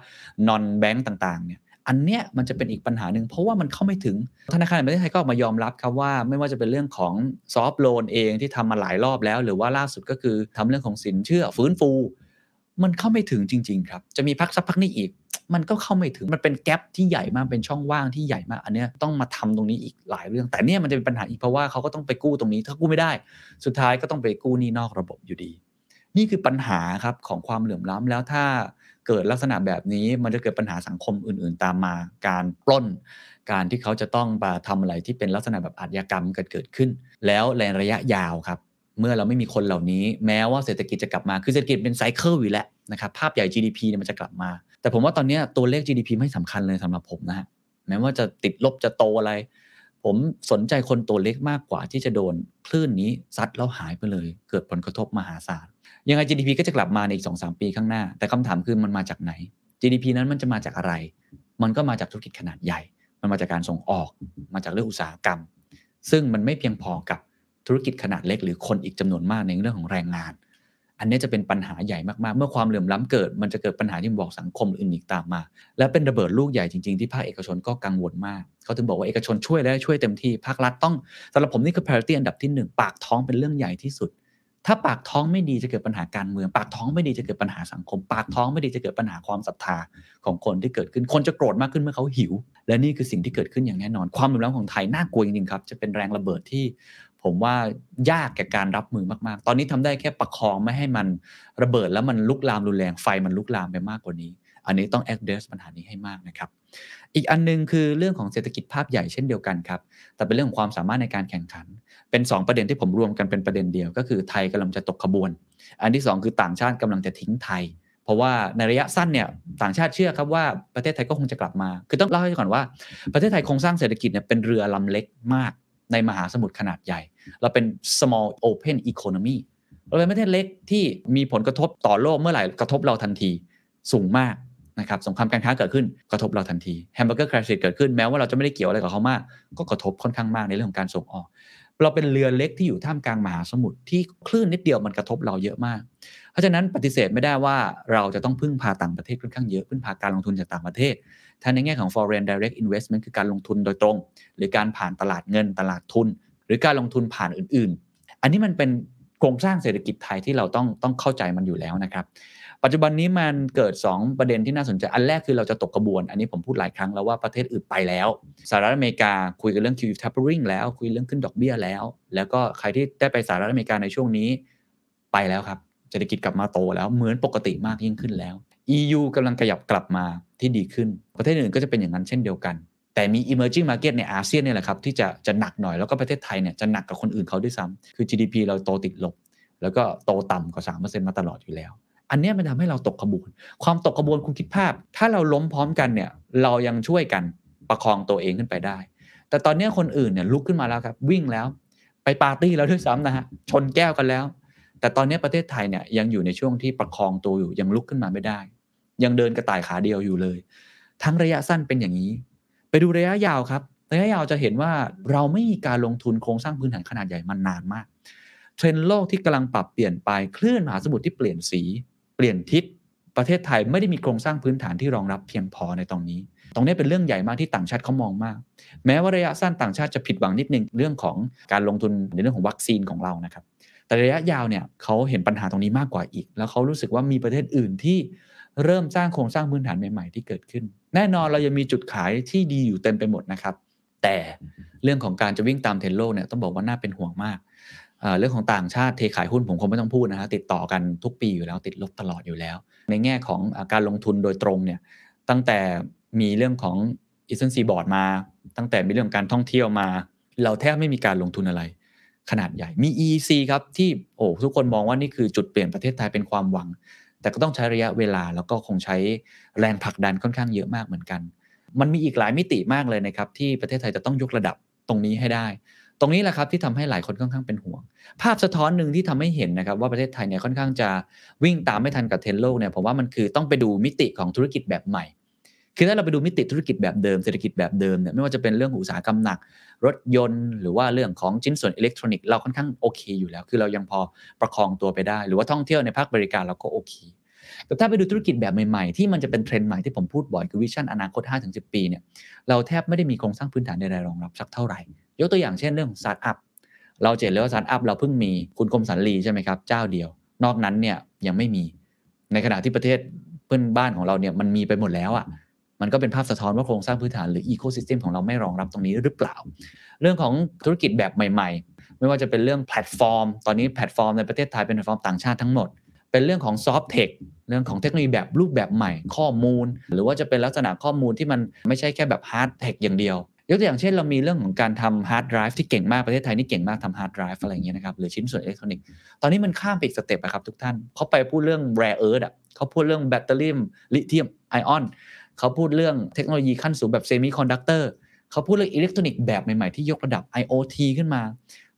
นอนแบงก์ต่างๆเนี่ยอันเนี้ยมันจะเป็นอีกปัญหาหนึ่งเพราะว่ามันเข้าไม่ถึงธนาคารแห่งประเทศไทยก็ออกมายอมรับครับว่า ไม่ว่าจะเป็นเรื่องของซอฟท์โลนเองที่ทำมาหลายรอบแล้ว หรือว่าล่าสุดก็คือทำเรื่องของสินเชื่อฟื้นฟู มันเข้าไม่ถึงจริง ๆ ครับ จะมีพักสักพักนี้อีก มันก็เข้าไม่ถึงมันเป็นแกลบที่ใหญ่มากเป็นช่องว่างที่ใหญ่มาก อันเนี้ยต้องมาทำตรงนี้อีกหลายเรื่อง แต่เนี่ยมันจะเป็นปัญหาอีกเพราะว่าเขาก็ต้องไปกู้ตรงนี้ ถ้ากู้ไม่ได้ สุดท้ายก็ต้องไปกู้นี้นอกระบบอยู่ดี นี่คือปัญหาครับของความเหลื่อมล้ำแล้วถ้าเกิดลักษณะแบบนี้มันจะเกิดปัญหาสังคมอื่น ๆ ตามมา การปล้น การที่เขาจะต้องมาทำอะไรที่เป็นลักษณะแบบอาชญากรรมเกิดเกิดขึ้น แล้วในระยะยาวครับ เมื่อเราไม่มีคนเหล่านี้ แม้ว่าเศรษฐกิจจะกลับมา คือเศรษฐกิจเป็นไซเคิลอยู่แล้วนะครับ ภาพใหญ่ GDP เนี่ยมันจะกลับมา แต่ผมว่าตอนนี้ตัวเลข GDP ไม่สำคัญเลยสำหรับผมนะฮะ แม้ว่าจะติดลบจะโตอะไร ผมสนใจคนตัวเล็กมากกว่าที่จะโดนคลื่นนี้ซัดแล้วหายไปเลย เกิดผลกระทบมหาศาล ยังไง GDP ก็จะกลับมาในอีก2-3ปีข้างหน้า แต่คำถามคือมันมาจากไหน GDP นั้นมันจะมาจากอะไร มันก็มาจากธุรกิจขนาดใหญ่ มันมาจากการส่งออก มาจากเรื่องอุตสาหกรรม ซึ่งมันไม่เพียงพอกับ ธุรกิจขนาดเล็กหรือคนอีกจำนวนมากในเรื่องของแรงงาน อันนี้จะเป็นปัญหาใหญ่มากๆ เมื่อความเหลื่อมล้ำเกิด มันจะเกิดปัญหาที่บอกสังคมอื่นอีกตามมา และเป็นระเบิดลูกใหญ่จริงๆที่ภาคเอกชนก็กังวลมาก เขาถึงบอกว่าเอกชนช่วยได้ช่วยเต็มที่ ภาครัฐต้องสำหรับผมนี่คือ priority อันดับที่ 1 ปากท้องเป็นเรื่องใหญ่ที่สุด ถ้าปากท้องไม่ดีจะเกิดปัญหาการเมือง ปากท้องไม่ดีจะเกิดปัญหาสังคม ปากท้องไม่ดีจะเกิดปัญหาความศรัทธาของคนที่เกิดขึ้น คนจะโกรธมากขึ้นเมื่อเขาหิว และนี่คือสิ่งที่เกิดขึ้นอย่างแน่นอน ความเหลื่อมล้ำของไทยน่ากลัวจริงๆครับ จะเป็นแรงระเบิดที่ ผมว่ายากแก่การรับมือมากๆ ตอนนี้ทำได้แค่ประคองไม่ให้มันระเบิดแล้วมันลุกลามรุนแรงไฟมันลุกลามไปมากกว่านี้ อันนี้ต้อง address ปัญหานี้ให้มากนะครับ อีกอันนึงคือเรื่องของเศรษฐกิจภาพใหญ่เช่นเดียวกันครับ แต่เป็นเรื่องของความสามารถในการแข่งขัน เป็น 2 ประเด็นที่ผมรวมกันเป็นประเด็นเดียว ก็คือไทยกำลังจะตกขบวน อันที่ 2 คือต่างชาติกำลังจะทิ้งไทย เพราะว่าในระยะสั้นเนี่ยต่างชาติเชื่อครับว่าประเทศไทยก็คงจะกลับมา คือต้องเล่าให้ก่อนว่าประเทศไทยโครงสร้างเศรษฐกิจเนี่ยเป็นเรือลำเล็กมากในมหาสมุทรขนาดใหญ่ เราเป็น small open economy เราเป็นประเทศเล็กที่มีผลกระทบต่อโลกเมื่อไหร่กระทบเราทันทีสูงมากนะครับสงครามการค้าเกิดขึ้นกระทบเราทันทีแฮมเบอร์เกอร์คราชิเกิดขึ้นแม้ว่าเราจะไม่ได้เกี่ยวอะไรกับเขามาก ก็กระทบค่อนข้างมากในเรื่องของการส่งออก เราเป็นเรือเล็กที่อยู่ท่ามกลางมหาสมุทรที่คลื่นนิดเดียวมันกระทบเราเยอะมาก เพราะฉะนั้นปฏิเสธไม่ได้ว่าเราจะต้องพึ่งพาต่างประเทศค่อนข้างเยอะพึ่งพาการลงทุนจากต่างประเทศถ้าในแง่ของ foreign direct investment คือการลงทุนโดยตรง หรือการผ่านตลาดเงินตลาดทุน หรือการลงทุนผ่านอื่น ๆ อันนี้มันเป็นโครงสร้างเศรษฐกิจไทยที่เราต้องต้องเข้าใจมันอยู่แล้วนะครับ ปัจจุบันนี้มันเกิด 2 ประเด็นที่น่าสนใจอันแรกคือเราจะตกกระบวน อันนี้ผมพูดหลายครั้งแล้วว่าประเทศอื่นไปแล้วสหรัฐอเมริกาคุยกันเรื่อง QE tapering แล้วคุยเรื่องขึ้นดอกเบี้ยแล้ว แล้วก็ใครที่ได้ไปสหรัฐอเมริกาในช่วงนี้ไปแล้วครับเศรษฐกิจกลับมาโตแล้วเหมือนปกติมากยิ่งขึ้นแล้ว EU กำลังขยับกลับมาที่ดีขึ้น ประเทศอื่นก็จะเป็นอย่างนั้นเช่นเดียวกัน แต่มี emerging market ในอาเซียนเนี่ยแหละครับที่จะจะหนักหน่อยแล้วก็ประเทศไทยเนี่ยจะหนักกับคนอื่นเขาด้วยซ้ำคือ GDP เราโตติดลบ แล้วก็โตต่ำกว่า3%มาตลอดอยู่แล้ว อันนี้มันทำให้เราตกขบวน ความตกขบวนคุณคิดภาพ ถ้าเราล้มพร้อมกันเนี่ยเรายังช่วยกันประคองตัวเองขึ้นไปได้ แต่ตอนนี้คนอื่นเนี่ยลุกขึ้นมาแล้วครับวิ่งแล้วไปปาร์ตี้แล้วด้วยซ้ำนะฮะชนแก้วกันแล้ว แต่ตอนนี้ประเทศไทยเนี่ยยังอยู่ในช่วงที่ประคองตัวอยู่ยังลุกขึ้นมาไม่ได้ ยังเดินกระต่ายขาเดียวอยู่เลย ทั้งระยะสั้นเป็นอย่างนี้ ไปดูระยะยาวครับระยะยาวจะเห็นว่าเราไม่มีการลงทุนโครงสร้างพื้นฐานขนาดใหญ่มานานมาก เทรนด์โลกที่กำลังปรับเปลี่ยนไปคลื่นมหาสมุทรที่เปลี่ยนสี เปลี่ยนทิศ ประเทศไทยไม่ได้มีโครงสร้างพื้นฐานที่รองรับเพียงพอในตรงนี้ ตรงนี้เป็นเรื่องใหญ่มากที่ต่างชาติเขามองมาก แม้ว่าระยะสั้นต่างชาติจะผิดหวังนิดนึงเรื่องของการลงทุนในเรื่องของวัคซีนของเรานะครับ แต่ระยะยาวเนี่ยเขาเห็นปัญหาตรงนี้มากกว่าอีก แล้วเขารู้สึกว่ามีประเทศอื่นที่เริ่มสร้างโครงสร้างพื้นฐานใหม่ ๆ ที่เกิดขึ้น แน่นอนเรายังมีจุดขายที่ดีอยู่เต็มไปหมดนะครับ แต่เรื่องของการจะวิ่งตามเทรนด์โลกเนี่ยต้องบอกว่าน่าเป็นห่วงมากเรื่องของต่างชาติเทขายหุ้นผมคงไม่ต้องพูดนะฮะติดต่อกันทุกปีอยู่แล้วติดลบตลอดอยู่แล้ว ในแง่ของการลงทุนโดยตรงเนี่ยตั้งแต่มีเรื่องของ Eastern Seaboard มา ตั้งแต่มีเรื่องการท่องเที่ยวมา เราแทบไม่มีการลงทุนอะไร ขนาดใหญ่มี EEC ครับที่โอ้ทุกคนมองว่านี่คือจุดเปลี่ยนประเทศไทยเป็นความหวัง แต่ก็ต้องใช้ระยะเวลาแล้วก็คงใช้แรงผลักดันค่อนข้างเยอะมากเหมือนกัน มันมีอีกหลายมิติมากเลยนะครับ ที่ประเทศไทยจะต้องยกระดับตรงนี้ให้ได้ ตรงนี้แหละครับที่ทำให้หลายคนค่อนข้างเป็นห่วง ภาพสะท้อนหนึ่งที่ทำให้เห็นนะครับว่าประเทศไทยเนี่ยค่อนข้างจะวิ่งตามไม่ทันกับเทรนโลกเนี่ยผมว่ามันคือต้องไปดูมิติของธุรกิจแบบใหม่ คือถ้าเราไปดูมิติธุรกิจแบบเดิมเศรษฐกิจแบบเดิมเนี่ยไม่ว่าจะเป็นเรื่องอุตสาหกรรมหนัก รถยนต์ หรือว่าเรื่องของชิ้นส่วนอิเล็กทรอนิกส์เราค่อนข้างโอเคอยู่แล้ว คือเรายังพอประคองตัวไปได้ หรือว่าท่องเที่ยวในภาคบริการเราก็โอเคแต่ถ้าไปดูธุรกิจแบบใหม่ๆ ที่มันจะเป็นเทรนด์ใหม่ที่ผมพูดบ่อยคือ vision อนาคต 5-10 ปีเนี่ยเราแทบไม่ได้มีโครงสร้างพื้นฐานใดๆรองรับสักเท่าไหร่ ยกตัวอย่างเช่นเรื่องของสตาร์ทอัพเราเห็นเลยว่าสตาร์ทอัพเราเพิ่งมีคุณคมสันลีใช่ไหมครับเจ้าเดียว นอกนั้นเนี่ยยังไม่มี ในขณะที่ประเทศเพื่อนบ้านของเราเนี่ยมันมีไปหมดแล้วอะ่ะ มันก็เป็นภาพสะท้อนว่าโครงสร้างพื้นฐานหรือ ecosystem ของเราไม่รองรับตรงนี้หรือเปล่า เรื่องของธุรกิจแบบใหม่ ๆ ไม่ว่าจะเป็นเรื่องแพลตฟอร์ม ตอนนี้แพลตฟอร์มในประเทศไทยเป็นแพลตฟอร์มต่างชาติทั้งหมด เป็นเรื่องของ soft tech เรื่องของเทคโนโลยีแบบรูปแบบใหม่ ข้อมูล หรือว่าจะเป็นลักษณะข้อมูลที่มันไม่ใช่แค่แบบ hard tech อย่างเดียวยกตัวอย่างเช่นเรามีเรื่องของการทำฮาร์ดไดรฟ์ที่เก่งมากประเทศไทยนี่เก่งมากทำฮาร์ดไดรฟ์อะไรเงี้ยนะครับหรือชิ้นส่วนอิเล็กทรอนิกส์ตอนนี้มันข้ามไปอีก step อะครับทุกท่านเขาไปพูดเรื่อง rare earth อะเขาพูดเรื่องแบตเตอรี่ลิเธียมไอออน เขาพูดเรื่องเทคโนโลยีขั้นสูงแบบเซมิคอนดักเตอร์เขาพูดเรื่องอิเล็กทรอนิกส์แบบใหม่ ๆ ที่ยกระดับ IoT ขึ้นมา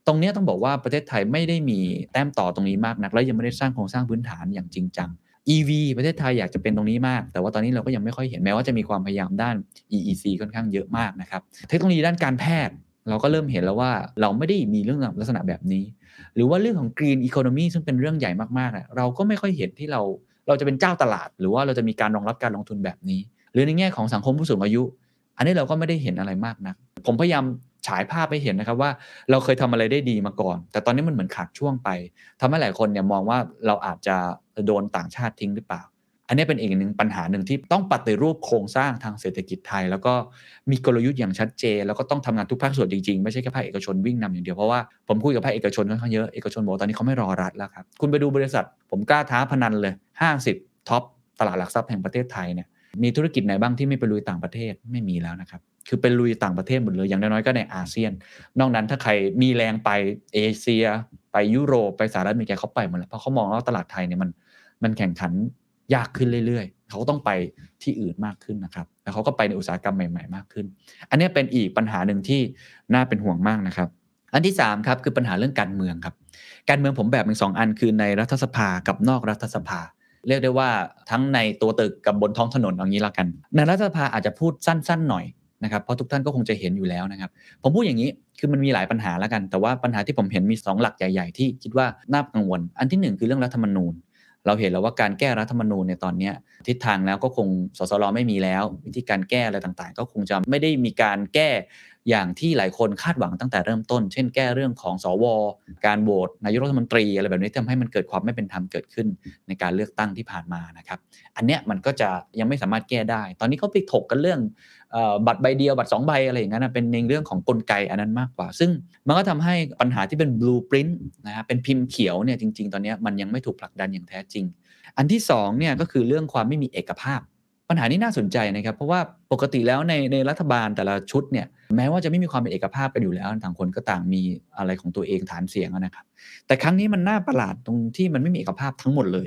ตรงนี้ต้องบอกว่าประเทศไทยไม่ได้มีแต้มต่อตรงนี้มากนัก และยังไม่ได้สร้างโครงสร้างพื้นฐานอย่างจริงจัง EV ประเทศไทยอยากจะเป็นตรงนี้มาก แต่ว่าตอนนี้เราก็ยังไม่ค่อยเห็นแม้ว่าจะมีความพยายามด้าน EEC ค่อนข้างเยอะมากนะครับ เทคโนโลยีด้านการแพทย์เราก็เริ่มเห็นแล้วว่าเราไม่ได้มีเรื่องลักษณะแบบนี้ หรือว่าเรื่องของ Green Economy ซึ่งเป็นเรื่องใหญ่มากๆเราก็ไม่ค่อยเห็นที่เราเราจะเป็นเจ้าตลาด หรือว่าเราจะมีการรองรับการลงทุนแบบนี้ หรือในแง่ของสังคมผู้สูงอายุ อันนี้เราก็ไม่ได้เห็นอะไรมากนะักผมพยายามฉายภาพให้เห็นนะครับว่าเราเคยทำอะไรได้ดีมาก่อน แต่ตอนนี้มันเหมือนขาดช่วงไปทำให้หลายคนเนี่ยมองว่าเราอาจจะโดนต่างชาติทิ้งหรือเปล่า อันนี้เป็นอีกหนึ่งปัญหาหนึ่งที่ต้องปฏิรูปโครงสร้างทางเศรษฐกิจไทย แล้วก็มีกลยุทธ์อย่างชัดเจน แล้วก็ต้องทำงานทุกภาคส่วนจริงๆ ไม่ใช่แค่ภาคเอกชนวิ่งนำอย่างเดียว เพราะว่าผมคุยกับภาคเอกชนค่อนข้างเยอะเอกชนบอกตอนนี้เขาไม่รอรัฐแล้วครับคุณไปดูบริษัท ผมกล้าท้าพนันเลย 50ท็อปตลาดหลักทรัพย์แห่งประเทศไทยเนี่ย มีธุรกิจไหนบ้างที่ไม่ไปลุยต่างประเทศไม่มีแล้วนะครับ คือเป็นลุยต่างประเทศหมดเลยอย่างน้อยๆก็ในอาเซียน นอกนั้นถ้าใครมีแรงไปเอเชีย ไปยุโรปไปสหรัฐอเมริกาเขาไปหมดแล้วเพราะเขามองว่าตลาดไทยเนี่ยมันมันแข่งขันยากขึ้นเรื่อยๆ เขาก็ต้องไปที่อื่นมากขึ้นนะครับ แล้วเขาก็ไปในอุตสาหกรรมใหม่ ๆ มากขึ้น อันนี้เป็นอีกปัญหาหนึ่งที่น่าเป็นห่วงมากนะครับ อันที่3ครับคือปัญหาเรื่องการเมืองครับ การเมืองผมแบบเป็นสองอันคือในรัฐสภากับนอกรัฐสภา เรียกได้ว่าทั้งในตัวตึกกับบนท้องถนนอย่างนี้ละกันในรัฐสภาอาจจะพูดสั้นๆหน่อยนะครับเพราะทุกท่านก็คงจะเห็นอยู่แล้วนะครับ ผมพูดอย่างนี้คือมันมีหลายปัญหาแล้วกัน แต่ว่าปัญหาที่ผมเห็นมี 2 หลักใหญ่ ๆ ที่คิดว่าน่ากังวล อันที่1คือเรื่องรัฐธรรมนูญ เราเห็นแล้วว่าการแก้รัฐธรรมนูญในตอนนี้ทิศทางแล้วก็คงสสรไม่มีแล้ว วิธีการแก้อะไรต่างๆ ก็คงจะไม่ได้มีการแก้ อย่างที่หลายคนคาดหวังตั้งแต่เริ่มต้น เช่นแก้เรื่องของสว การโหวตนายกรัฐมนตรีอะไรแบบนี้ทำให้มันเกิดความไม่เป็นธรรมเกิดขึ้นในการเลือกตั้งที่ผ่านมานะครับ อันเนี้ยมันก็จะยังไม่สามารถแก้ได้ ตอนนี้เขาไปถกกันเรื่องบัตรใบเดียวบัตร2ใบอะไรอย่างนั้นนะเป็นในเรื่องของกลไกอันนั้นมากกว่า ซึ่งมันก็ทำให้ปัญหาที่เป็น blueprint นะฮะเป็นพิมพ์เขียวเนี่ยจริง ๆ ตอนนี้มันยังไม่ถูกผลักดันอย่างแท้จริง อันที่2เนี่ยก็คือเรื่องความไม่มีเอกภาพ ปัญหานี้น่าสนใจนะครับ เพราะว่าปกติแล้วในในรัฐบาลแต่ละชุดเนี่ยแม้ว่าจะไม่มีความเป็นเอกภาพกันอยู่แล้วต่างคนก็ต่างมีอะไรของตัวเองฐานเสียงนะครับแต่ครั้งนี้มันน่าประหลาดตรงที่มันไม่มีเอกภาพทั้งหมดเลย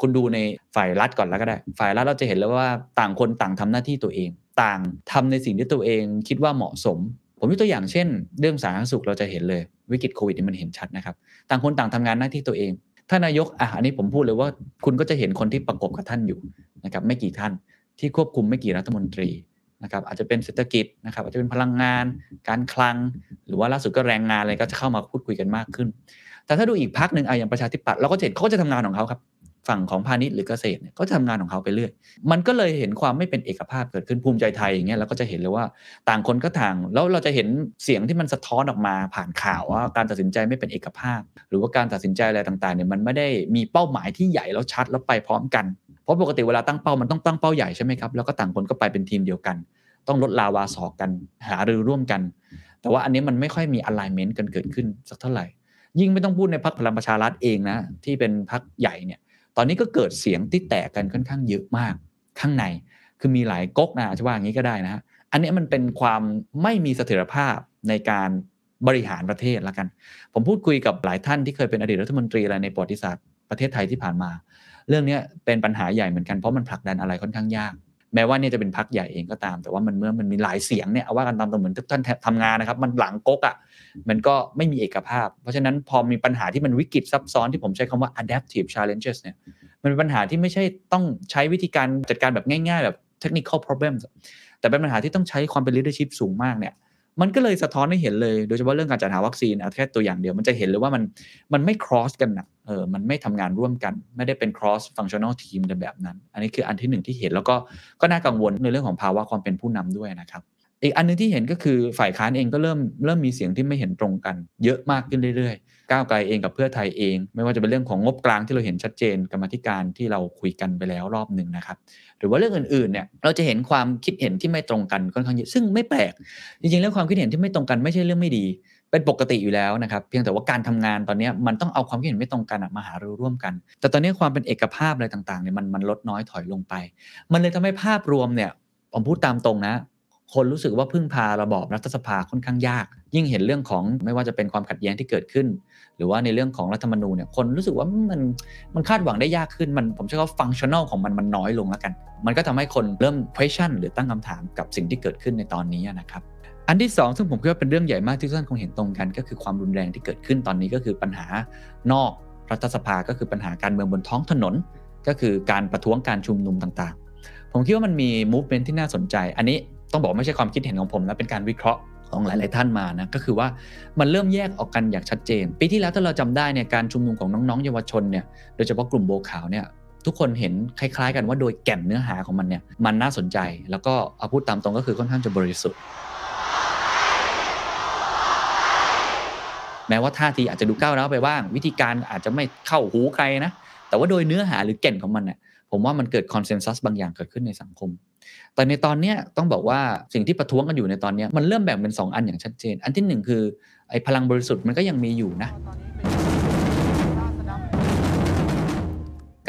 คุณดูในฝ่ายรัฐก่อนแล้วก็ได้ ฝ่ายรัฐเราจะเห็นแล้วว่าต่างคนต่างทำหน้าที่ตัวเอง ต่างทำในสิ่งที่ตัวเองคิดว่าเหมาะสม ผมยกตัวอย่างเช่น เรื่องสาธารณสุขเราจะเห็นเลยวิกฤตโควิดนี่มันเห็นชัดนะครับต่างคนต่างทำงานหน้าที่ตัวเองท่านนายกอะอันนี้ผมพูดเลยว่าคุณก็จะเห็นคนที่ประกบกับท่านอยู่นะครับไม่กี่ท่าน ที่ควบคุมไม่กี่รัฐมนตรีนะครับอาจจะเป็นเศรษฐกิจนะครับอาจจะเป็นพลังงาน การคลัง หรือว่าล่าสุดก็แรงงานอะไรก็จะเข้ามาพูดคุยกันมากขึ้น แต่ถ้าดูอีกพักหนึ่งอะอย่างประชาธิปัตย์เราก็เห็นเขาก็จะทำงานของเขาครับฝั่งของพาณิชย์หรือเกษตรเนี่ยก็จะทำงานของเขาไปเรื่อย มันก็เลยเห็นความไม่เป็นเอกภาพเกิดขึ้นภูมิใจไทยอย่างเงี้ยเราก็จะเห็นเลยว่าต่างคนก็ต่าง แล้วเราจะเห็นเสียงที่มันสะท้อนออกมาผ่านข่าวว่าการตัดสินใจไม่เป็นเอกภาพ หรือว่าการตัดสินใจอะไรต่างๆเนี่ยมันไม่ได้มีเป้าหมายที่ใหญ่แล้วชัดแล้วไปพร้อมกัน เพราะปกติเวลาตั้งเป้ามันต้องตั้งเป้าใหญ่ใช่ไหมครับแล้วก็ต่างคนก็ไปเป็นทีมเดียวกัน ต้องลดลาวาสอกกันหารือร่วมกัน แต่ว่าอันนี้มันไม่ค่อยมี alignment กันเกิดขึ้นสักเท่าไหร่ ยิ่งไม่ต้องพูดในพรรคพลังประชารัฐเองนะที่เป็นพรรคใหญ่เนี่ยตอนนี้ก็เกิดเสียงที่แตกกันค่อนข้างเยอะมาก ข้างในคือมีหลายก๊กนะจะว่าอย่างนี้ก็ได้นะฮะอันนี้มันเป็นความไม่มีเสถียรภาพในการบริหารประเทศละกัน ผมพูดคุยกับหลายท่านที่เคยเป็นอดีตรัฐมนตรีอะไรในประวัติศาสตร์ประเทศไทยที่ผ่านมา เรื่องนี้เป็นปัญหาใหญ่เหมือนกันเพราะมันผลักดันอะไรค่อนข้างยาก แม้ว่าเนี่ยจะเป็นพักใหญ่เองก็ตาม แต่ว่ามันเมื่อมันมีหลายเสียงเนี่ยเอาว่ากันตามตรงเหมือนทุกท่านทำงานนะครับ มันหลังก๊กอะมันก็ไม่มีเอกภาพ เพราะฉะนั้นพอมีปัญหาที่มันวิกฤตซับซ้อนที่ผมใช้คำว่า adaptive challenges เนี่ยมันเป็นปัญหาที่ไม่ใช่ต้องใช้วิธีการจัดการแบบง่าย ๆ แบบ technical problems แต่เป็นปัญหาที่ต้องใช้ความเป็น leadership สูงมากเนี่ย มันก็เลยสะท้อนให้เห็นเลย โดยเฉพาะเรื่องการจัดหาวัคซีนเอาแค่ตัวอย่างเดียวมันจะเห็นเลยว่ามันมันไม่ cross กันนะเออมันไม่ทำงานร่วมกัน ไม่ได้เป็น cross functional team ในแบบนั้น อันนี้คืออันที่หนึ่งที่เห็นแล้วก็ก็น่ากังวลในเรื่องของภาวะความเป็นผู้นำด้วยนะครับอีกอันนึงที่เห็นก็คือฝ่ายค้านเองก็เริ่มเริ่มมีเสียงที่ไม่เห็นตรงกัน เยอะมากขึ้นเรื่อยๆ ก้าวไกลเองกับเพื่อไทยเอง ไม่ว่าจะเป็นเรื่องของงบกลางที่เราเห็นชัดเจนกรรมธิการที่เราคุยกันไปแล้วรอบหนึ่งนะครับ รือว่าเรื่องอื่นๆเนี่ยเราจะเห็นความคิดเห็นที่ไม่ตรงกันค่อนข้างเยอะซึ่งไม่แปลกจริงๆเรื่องความคิดเห็นที่ไม่ตรงกันไม่ใช่เรื่องไม่ดี เป็นปกติอยู่แล้วนะครับเพียงแต่ว่าการทำงานตอนนี้มันต้องเอาความคิดเห็นไม่ตรงกันมาหารือร่วมกัน แต่ตอนนี้ความเป็นเอกภาพอะไรต่างๆเนี่ยมันมันลดน้อยถอยลงไป มันเลยทำให้ภาพรวมเนี่ยผมพูดตามตรงนะ คนรู้สึกว่าพึ่งพาระบอบรัฐสภาค่อนข้างยาก ยิ่งเห็นเรื่องของไม่ว่าจะเป็นความขัดแย้งที่เกิดขึ้น หรือว่าในเรื่องของรัฐธรรมนูญเนี่ยคนรู้สึกว่ามันมันคาดหวังได้ยากขึ้นมันผมใช้คำว่าฟังชั่นอลของมันมันน้อยลงแล้วกัน มันก็ทำให้คนเริ่ม question หรือตั้งคำถามกับสิ่งที่เกิดขึ้นในตอนนี้นะครับอันที่ 2 ซึ่งผมคิดว่าเป็นเรื่องใหญ่มากที่ทุกท่านคงเห็นตรงกันก็คือความรุนแรงที่เกิดขึ้นตอนนี้ก็คือปัญหานอกรัฐสภาก็คือปัญหาการเมืองบนท้องถนน ก็คือการประท้วงการชุมนุมต่างๆ ผมคิดว่ามันมี movement ที่น่าสนใจ อันนี้ ต้องบอกไม่ใช่ความคิดเห็นของผมนะเป็นการวิเคราะห์ของหลาย ๆ ท่านมานะก็คือว่ามันเริ่มแยกออกกันอย่างชัดเจน ปีที่แล้วถ้าเราจำได้เนี่ยการชุมนุมของน้อง ๆ เยาวชนเนี่ยโดยเฉพาะกลุ่มโบขาวเนี่ยทุกคนเห็นคล้าย ๆ กันว่าโดยแก่นเนื้อหาของมันเนี่ยมันน่าสนใจ แล้วก็เอาพูดตามตรงก็คือค่อนข้างจะบริสุทธิ์ แม้ว่าท่าทีอาจจะดูก้าวร้าวไปบ้าง วิธีการอาจจะไม่เข้าหูใครนะแต่ว่าโดยเนื้อหาหรือแก่นของมันเนี่ยผมว่ามันเกิดคอนเซนแซสบางอย่างเกิดขึ้นในสังคม แต่ในตอนเนี้ยต้องบอกว่าสิ่งที่ประท้วงกันอยู่ในตอนนี้มันเริ่มแบ่งเป็น 2 อันอย่างชัดเจน อันที่หนึ่งคือไอ้พลังบริสุทธิ์มันก็ยังมีอยู่นะ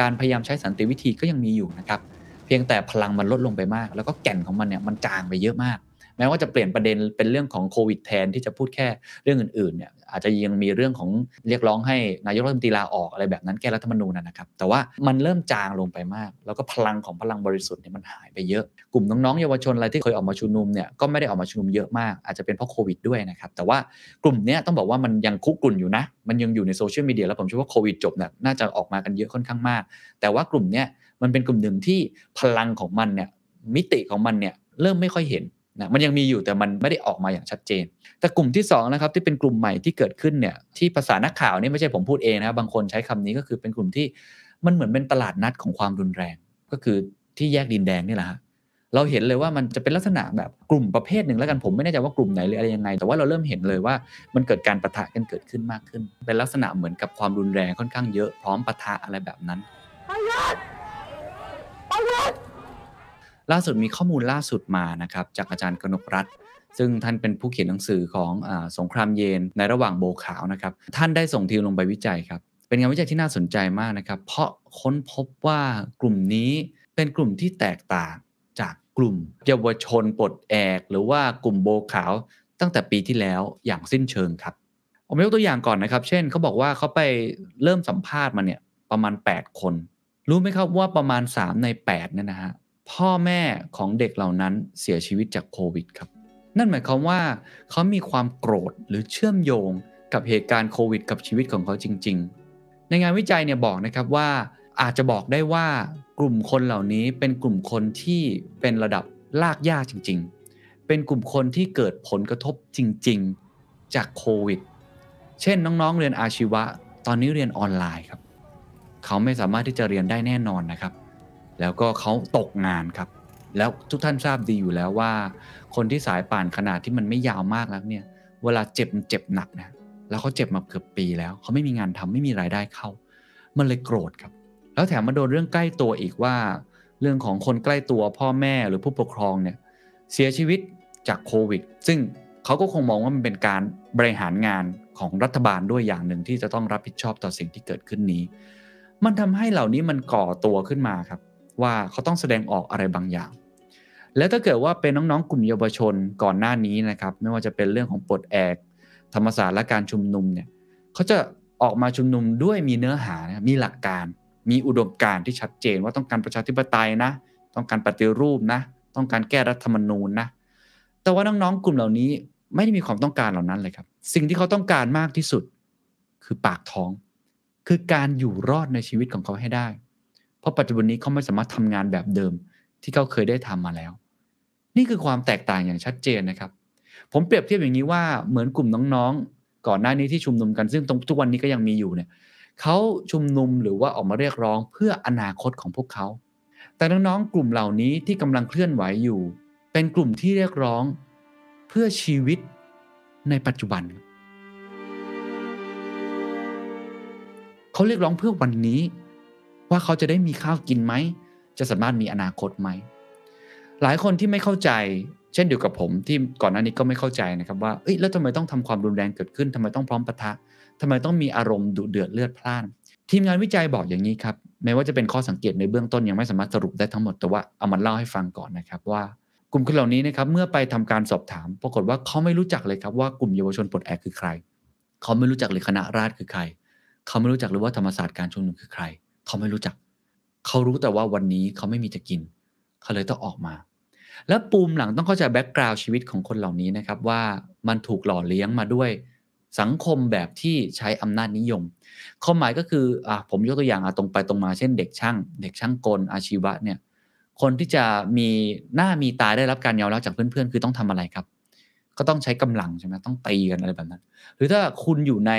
การพยายามใช้สันติวิธีก็ยังมีอยู่นะครับเพียงแต่พลังมันลดลงไปมาก แล้วก็แก่นของมันเนี่ยมันจางไปเยอะมาก แม้ว่าจะเปลี่ยนประเด็นเป็นเรื่องของโควิดแทนที่จะพูดแค่เรื่องอื่นๆเนี่ย อาจจะยังมีเรื่องของเรียกร้องให้นายกรัฐมนตรีลาออกอะไรแบบนั้นแก้รัฐธรรมนูญนะนะครับ แต่ว่ามันเริ่มจางลงไปมาก แล้วก็พลังของพลังบริสุทธิ์เนี่ยมันหายไปเยอะ กลุ่มน้องๆเยาวชนอะไรที่เคยออกมาชุมนุมเนี่ยก็ไม่ได้ออกมาชุมนุมเยอะมาก อาจจะเป็นเพราะโควิดด้วยนะครับ แต่ว่ากลุ่มเนี้ยต้องบอกว่ามันยังคุกรุ่นอยู่นะ มันยังอยู่ในโซเชียลมีเดียแล้วผมเชื่อว่าโควิดจบเนี่ยน่าจะออกมากันเยอะค่อนข้างมาก แต่ว่ากลุ่มเนี้ยมันเป็นกลุ่มหนึ่งที่พลังของมันเนี่ยมิติของมันเนี่ยเริ่มไม่ค่อยเห็น นะมันยังมีอยู่แต่มันไม่ได้ออกมาอย่างชัดเจน แต่กลุ่มที่2นะครับที่เป็นกลุ่มใหม่ที่เกิดขึ้นเนี่ยที่ภาษานักข่าวนี่ไม่ใช่ผมพูดเองนะครับบางคนใช้คำนี้ก็คือเป็นกลุ่มที่มันเหมือนเป็นตลาดนัดของความรุนแรง ก็คือที่แยกดินแดงนี่แหละฮะเราเห็นเลยว่ามันจะเป็นลักษณะแบบกลุ่มประเภทหนึ่งแล้วกันผมไม่แน่ใจว่ากลุ่มไหนหรืออะไรยังไง แต่ว่าเราเริ่มเห็นเลยว่ามันเกิดการประทะกันเกิดขึ้นมากขึ้น เป็นลักษณะเหมือนกับความรุนแรงค่อนข้างเยอะพร้อมประทะอะไรแบบนั้น ล่าสุดมีข้อมูลล่าสุดมานะครับจากอาจารย์กนกรัฐซึ่งท่านเป็นผู้เขียนหนังสือของอสงครามเย็นในระหว่างโบขาวนะครับ ท่านได้ส่งทีมลงไปวิจัยครับ เป็นงานวิจัยที่น่าสนใจมากนะครับ เพราะค้นพบว่ากลุ่มนี้เป็นกลุ่มที่แตกต่างจากกลุ่มเยาวชนปลดแอก หรือว่ากลุ่มโบขาวตั้งแต่ปีที่แล้วอย่างสิ้นเชิงครับผมยกตัวอย่างก่อนนะครับ เช่นเขาบอกว่าเขาไปเริ่มสัมภาษณ์มาเนี่ยประมาณ 8 คน รู้ไหมครับว่าประมาณ 3 ใน8เนี่ยนะฮะ พ่อแม่ของเด็กเหล่านั้นเสียชีวิตจากโควิดครับ นั่นหมายความว่าเขามีความโกรธหรือเชื่อมโยงกับเหตุการณ์โควิด กับชีวิตของเขาจริง ๆ ในงานวิจัยเนี่ยบอกนะครับว่าอาจจะบอกได้ว่ากลุ่มคนเหล่านี้เป็นกลุ่มคนที่เป็นระดับลากย่าจริง ๆ เป็นกลุ่มคนที่เกิดผลกระทบจริง ๆ จากโควิด เช่นน้องๆ เรียนอาชีวะ ตอนนี้เรียนออนไลน์ครับ เขาไม่สามารถที่จะเรียนได้แน่นอนนะครับ แล้วก็เขาตกงานครับ แล้วทุกท่านทราบดีอยู่แล้วว่า คนที่สายป่านขนาดที่มันไม่ยาวมากแล้วเนี่ย เวลาเจ็บมันเจ็บหนักนะ แล้วเขาเจ็บมาเกือบปีแล้วเขาไม่มีงานทำไม่มีรายได้เข้า มันเลยโกรธครับ แล้วแถมมาโดนเรื่องใกล้ตัวอีกว่า เรื่องของคนใกล้ตัวพ่อแม่หรือผู้ปกครองเนี่ยเสียชีวิตจากโควิด ซึ่งเขาก็คงมองว่ามันเป็นการบริหารงานของรัฐบาลด้วยอย่างหนึ่งที่จะต้องรับผิดชอบต่อสิ่งที่เกิดขึ้นนี้ มันทำให้เหล่านี้มันก่อตัวขึ้นมาครับ ว่าเขาต้องแสดงออกอะไรบางอย่าง แล้วถ้าเกิดว่าเป็นน้องๆ กลุ่มเยาวชนก่อนหน้านี้นะครับ ไม่ว่าจะเป็นเรื่องของปลดแอก ธรรมศาสตร์และการชุมนุมเนี่ยเขาจะออกมาชุมนุมด้วยมีเนื้อหานะมีหลักการ มีอุดมการณ์ที่ชัดเจนว่าต้องการประชาธิปไตยนะ ต้องการปฏิรูปนะ ต้องการแก้รัฐธรรมนูญนะ แต่ว่าน้องๆ กลุ่มเหล่านี้ไม่ได้มีความต้องการเหล่านั้นเลยครับ สิ่งที่เขาต้องการมากที่สุดคือปากท้อง คือการอยู่รอดในชีวิตของเขาให้ได้ ราะปัจจุบันนี้เขาไม่สามารถทำงานแบบเดิมที่เขาเคยได้ทำมาแล้ว นี่คือความแตกต่างอย่างชัดเจนนะครับ ผมเปรียบเทียบอย่างนี้ว่าเหมือนกลุ่มน้องๆ ก่อนหน้านี้ที่ชุมนุมกันซึ่งตรงทุกวันนี้ก็ยังมีอยู่เนี่ยเขาชุมนุมหรือว่าออกมาเรียกร้องเพื่ออนาคตของพวกเขา แต่น้องๆกลุ่มเหล่านี้ที่กำลังเคลื่อนไหวอยู่ เป็นกลุ่มที่เรียกร้องเพื่อชีวิตในปัจจุบัน เขาเรียกร้องเพื่อวันนี้ ว่าเขาจะได้มีข้าวกินไหม จะสามารถมีอนาคตไหม หลายคนที่ไม่เข้าใจ เช่นเดียวกับผมที่ก่อนหน้านี้ก็ไม่เข้าใจนะครับว่าเอ้ยแล้วทำไมต้องทำความรุนแรงเกิดขึ้นทำไมต้องพร้อมปะทะทำไมต้องมีอารมณ์ดุเดือดเลือดพล่าน ทีมงานวิจัยบอกอย่างนี้ครับแม้ว่าจะเป็นข้อสังเกตในเบื้องต้นยังไม่สามารถสรุปได้ทั้งหมดแต่ว่าเอามาเล่าให้ฟังก่อนนะครับว่ากลุ่มคนเหล่านี้นะครับเมื่อไปทำการสอบถาม ปรากฏว่าเขาไม่รู้จักเลยครับว่ากลุ่มเยาวชนปลดแอกคือใคร เขาไม่รู้จักเลยคณะราษฎรคือใคร เขาไม่รู้จักเลยว่าธรรมศาสตร์การชุมนุมคือใคร เขาไม่รู้จัก เขารู้แต่ว่าวันนี้เขาไม่มีจะกิน เขาเลยต้องออกมา แล้วปูมหลังต้องเข้าใจแบ็กกราวด์ชีวิตของคนเหล่านี้นะครับว่ามันถูกหล่อเลี้ยงมาด้วยสังคมแบบที่ใช้อำนาจนิยมความหมายก็คืออะผมยกตัวอย่างอะตรงไปตรงมาเช่นเด็กช่าง เด็กช่างกลอาชีวะเนี่ยคนที่จะมีหน้ามีตาได้รับการยอมรับจากเพื่อนๆ คือต้องทำอะไรครับ ก็ต้องใช้กำลังใช่ไหมต้องตีกันอะไรแบบนั้น หรือถ้าคุณอยู่ใน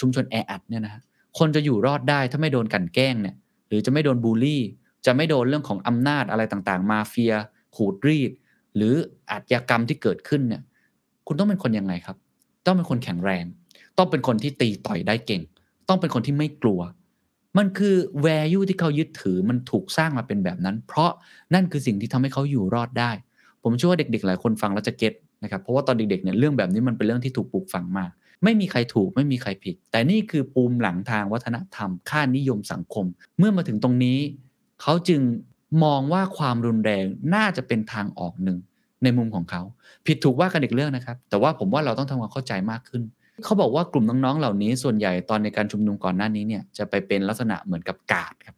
ชุมชนแออัดเนี่ยนะฮะ คนจะอยู่รอดได้ถ้าไม่โดนกันแกล้งเนี่ย หรือจะไม่โดนบูลลี่ จะไม่โดนเรื่องของอำนาจอะไรต่างๆ มาเฟีย ขูดรีด หรืออาชญากรรมที่เกิดขึ้นเนี่ย คุณต้องเป็นคนยังไงครับ ต้องเป็นคนแข็งแรง ต้องเป็นคนที่ตีต่อยได้เก่ง ต้องเป็นคนที่ไม่กลัว มันคือ value ที่เขายึดถือมันถูกสร้างมาเป็นแบบนั้น เพราะนั่นคือสิ่งที่ทำให้เขาอยู่รอดได้ ผมเชื่อว่าเด็กๆ หลายคนฟังแล้วจะเก็ตนะครับ เพราะว่าตอนเด็กๆเนี่ยเรื่องแบบนี้มันเป็นเรื่องที่ถูกปลูกฝังมา ไม่มีใครถูกไม่มีใครผิด แต่นี่คือปูมหลังทางวัฒนธรรม ค่านิยมสังคม เมื่อมาถึงตรงนี้ เขาจึงมองว่าความรุนแรงน่าจะเป็นทางออกหนึ่งในมุมของเขา ผิดถูกว่ากันอีกเรื่องนะครับ แต่ว่าผมว่าเราต้องทำความเข้าใจมากขึ้น เขาบอกว่ากลุ่มน้องๆเหล่านี้ส่วนใหญ่ตอนในการชุมนุมก่อนหน้านี้เนี่ยจะไปเป็นลักษณะเหมือนกับกาดครับ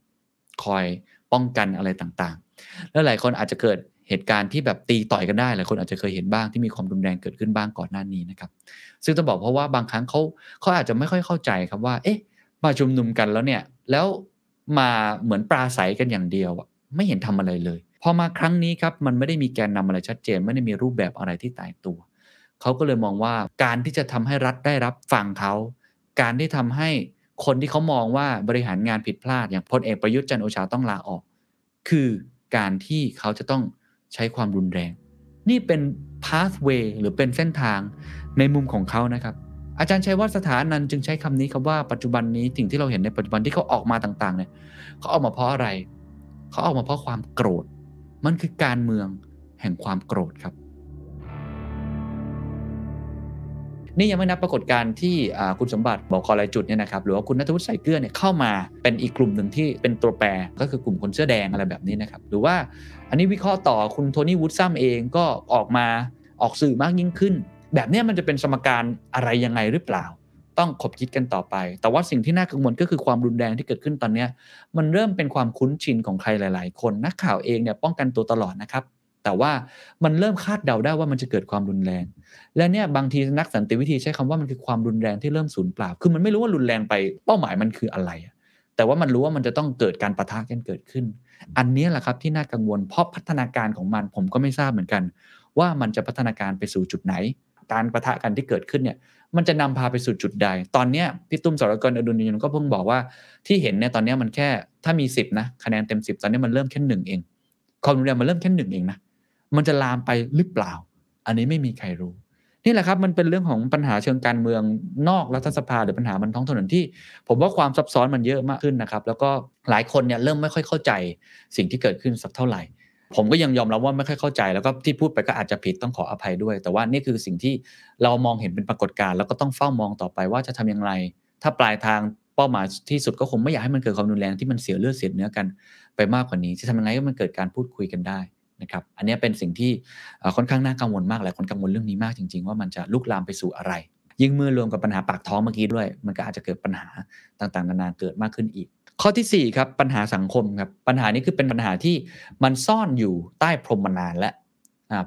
คอยป้องกันอะไรต่างๆ แล้วหลายคนอาจจะเกิด เหตุการณ์ที่แบบตีต่อยกันได้หลายคนอาจจะเคยเห็นบ้างที่มีความรุนแรงเกิดขึ้นบ้างก่อนหน้านี้นะครับ ซึ่งต้องบอกเพราะว่าบางครั้งเขาเขาอาจจะไม่ค่อยเข้าใจครับว่า เอ๊ะ มาชุมนุมกันแล้วเนี่ย แล้วมาเหมือนปราศัยกันอย่างเดียวไม่เห็นทำอะไรเลยพอมาครั้งนี้ครับมันไม่ได้มีแกนนำอะไรชัดเจน ไม่ได้มีรูปแบบอะไรที่ตายตัวเขาก็เลยมองว่าการที่จะทำให้รัฐได้รับฟังเขาการที่ทำให้คนที่เขามองว่าบริหารงานผิดพลาดอย่างพลเอกประยุทธ์จันโอชาต้องลาออก คือการที่เขาจะต้อง ใช้ความรุนแรง นี่เป็น pathway หรือเป็นเส้นทางในมุมของเขานะครับ อาจารย์ชัยวัฒน์สถานันจึงใช้คำนี้ครับว่าปัจจุบันนี้สิ่งที่เราเห็นในปัจจุบันที่เขาออกมาต่างๆเนี่ยเขาออกมาเพราะอะไร เขาออกมาเพราะความโกรธ มันคือการเมืองแห่งความโกรธครับ นี่ยังไม่นับปรากฏการณ์ที่คุณสมบัติบอกคอลายจุดเนี่ยนะครับหรือว่าคุณนัทวุฒิใส่เกลือเนี่ยเข้ามาเป็นอีกกลุ่มหนึ่งที่เป็นตัวแปรก็คือกลุ่มคนเสื้อแดงอะไรแบบนี้นะครับหรือว่าอันนี้วิเคราะห์ต่อคุณโทนี่วูดซัมเองก็ออกมาออกสื่อมากยิ่งขึ้น แบบนี้มันจะเป็นสมการอะไรยังไงหรือเปล่า ต้องคบคิดกันต่อไป แต่ว่าสิ่งที่น่ากังวลก็คือความรุนแรงที่เกิดขึ้นตอนนี้มันเริ่มเป็นความคุ้นชินของใครหลาย ๆ คนนักข่าวเองเนี่ยป้องกันตัวตลอดนะครับ แต่ว่ามันเริ่มคาดเดาได้ว่ามันจะเกิดความรุนแรง และเนี่ยบางทีนักสันติวิธีใช้คำว่ามันคือความรุนแรงที่เริ่มสูญเปล่า คือมันไม่รู้ว่ารุนแรงไปเป้าหมายมันคืออะไร แต่ว่ามันรู้ว่ามันจะต้องเกิดการประทะกันเกิดขึ้น อันนี้แหละครับที่น่ากังวล เพราะพัฒนาการของมันผมก็ไม่ทราบเหมือนกัน ว่ามันจะพัฒนาการไปสู่จุดไหน การประทะกันที่เกิดขึ้นเนี่ยมันจะนำพาไปสู่จุดใด ตอนเนี้พี่ตุ้มสรกรอดุลยนก็เพิ่งบอกว่าที่เห็นเนี่ยตอนนี้มันแค่ถ้ามี 10 นะคะแนนเต็ม 10 ตอนนี้มันเริ่มแค่หนึ่งเองความรุนแรงมันเริ่มแค่หนึ่งเองนะ มันจะลามไปหรือเปล่า อันนี้ไม่มีใครรู้ นี่แหละครับมันเป็นเรื่องของปัญหาเชิงการเมืองนอกรัฐสภาหรือปัญหาบนท้องถนนที่ ผมว่าความซับซ้อนมันเยอะมากขึ้นนะครับ แล้วก็หลายคนเนี่ยเริ่มไม่ค่อยเข้าใจสิ่งที่เกิดขึ้นสักเท่าไหร่ผมก็ยังยอมรับว่าไม่ค่อยเข้าใจแล้วก็ที่พูดไปก็อาจจะผิดต้องขออภัยด้วย แต่ว่านี่คือสิ่งที่เรามองเห็นเป็นปรากฏการณ์แล้วก็ต้องเฝ้ามองต่อไปว่าจะทำอย่างไร ถ้าปลายทางเป้าหมายที่สุดก็คงไม่อยากให้มันเกิดความรุนแรงที่มันเสียเลือดเสียเนื้อกันไปมากกว่านี้ จะทำยังไงให้มันเกิดการพูดคุยกันได้ นะครับอันนี้เป็นสิ่งที่ค่อนข้างน่ากังวลมากหลายคนกังวลเรื่องนี้มากจริง ๆ ว่ามันจะลุกลามไปสู่อะไร ยิ่งเมื่อรวมกับปัญหาปากท้องเมื่อกี้ด้วย มันก็อาจจะเกิดปัญหาต่างๆนานาเกิดมากขึ้นอีก ข้อทีสี่4ครับปัญหาสังคมครับปัญหานี้คือเป็นปัญหาที่มันซ่อนอยู่ใต้พรมมานานแล้ว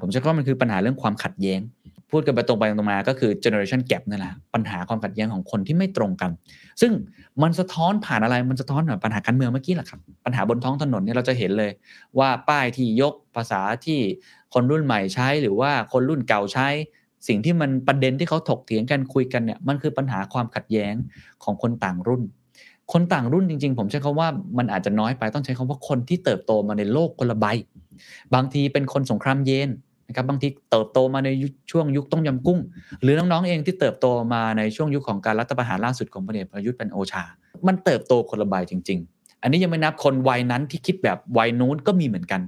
ผมจะว่ามันคือปัญหาเรื่องความขัดแย้ง พูดกันไปตรงไปตรงมาก็คือ generation gap นั่นแหละปัญหาความขัดแย้งของคนที่ไม่ตรงกัน ซึ่งมันสะท้อนผ่านอะไรมันสะท้อนผ่านปัญหาการเมืองเมื่อกี้แหละครับปัญหาบนท้องถนนเนี่ยเราจะเห็นเลย ว่าป้ายที่ยกภาษาที่คนรุ่นใหม่ใช้หรือว่าคนรุ่นเก่าใช้ สิ่งที่มันประเด็นที่เขาถกเถียงกันคุยกันเนี่ยมันคือปัญหาความขัดแย้งของคนต่างรุ่น คนต่างรุ่นจริง ๆ ผมใช้คำว่ามันอาจจะน้อยไปต้องใช้คำว่าคนที่เติบโตมาในโลกคนละใบบางทีเป็นคนสงครามเย็น นะครับบางทีเติบโตมาในช่วงยุคต้มยำกุ้ง หรือน้องๆเองที่เติบโตมาในช่วงยุคของการรัฐประหารล่าสุดของพลเอกประยุทธ์เป็นโอชา มันเติบโตคนละใบจริง ๆ อันนี้ยังไม่นับคนวัยนั้นที่คิดแบบวัยนู้นก็มีเหมือนกัน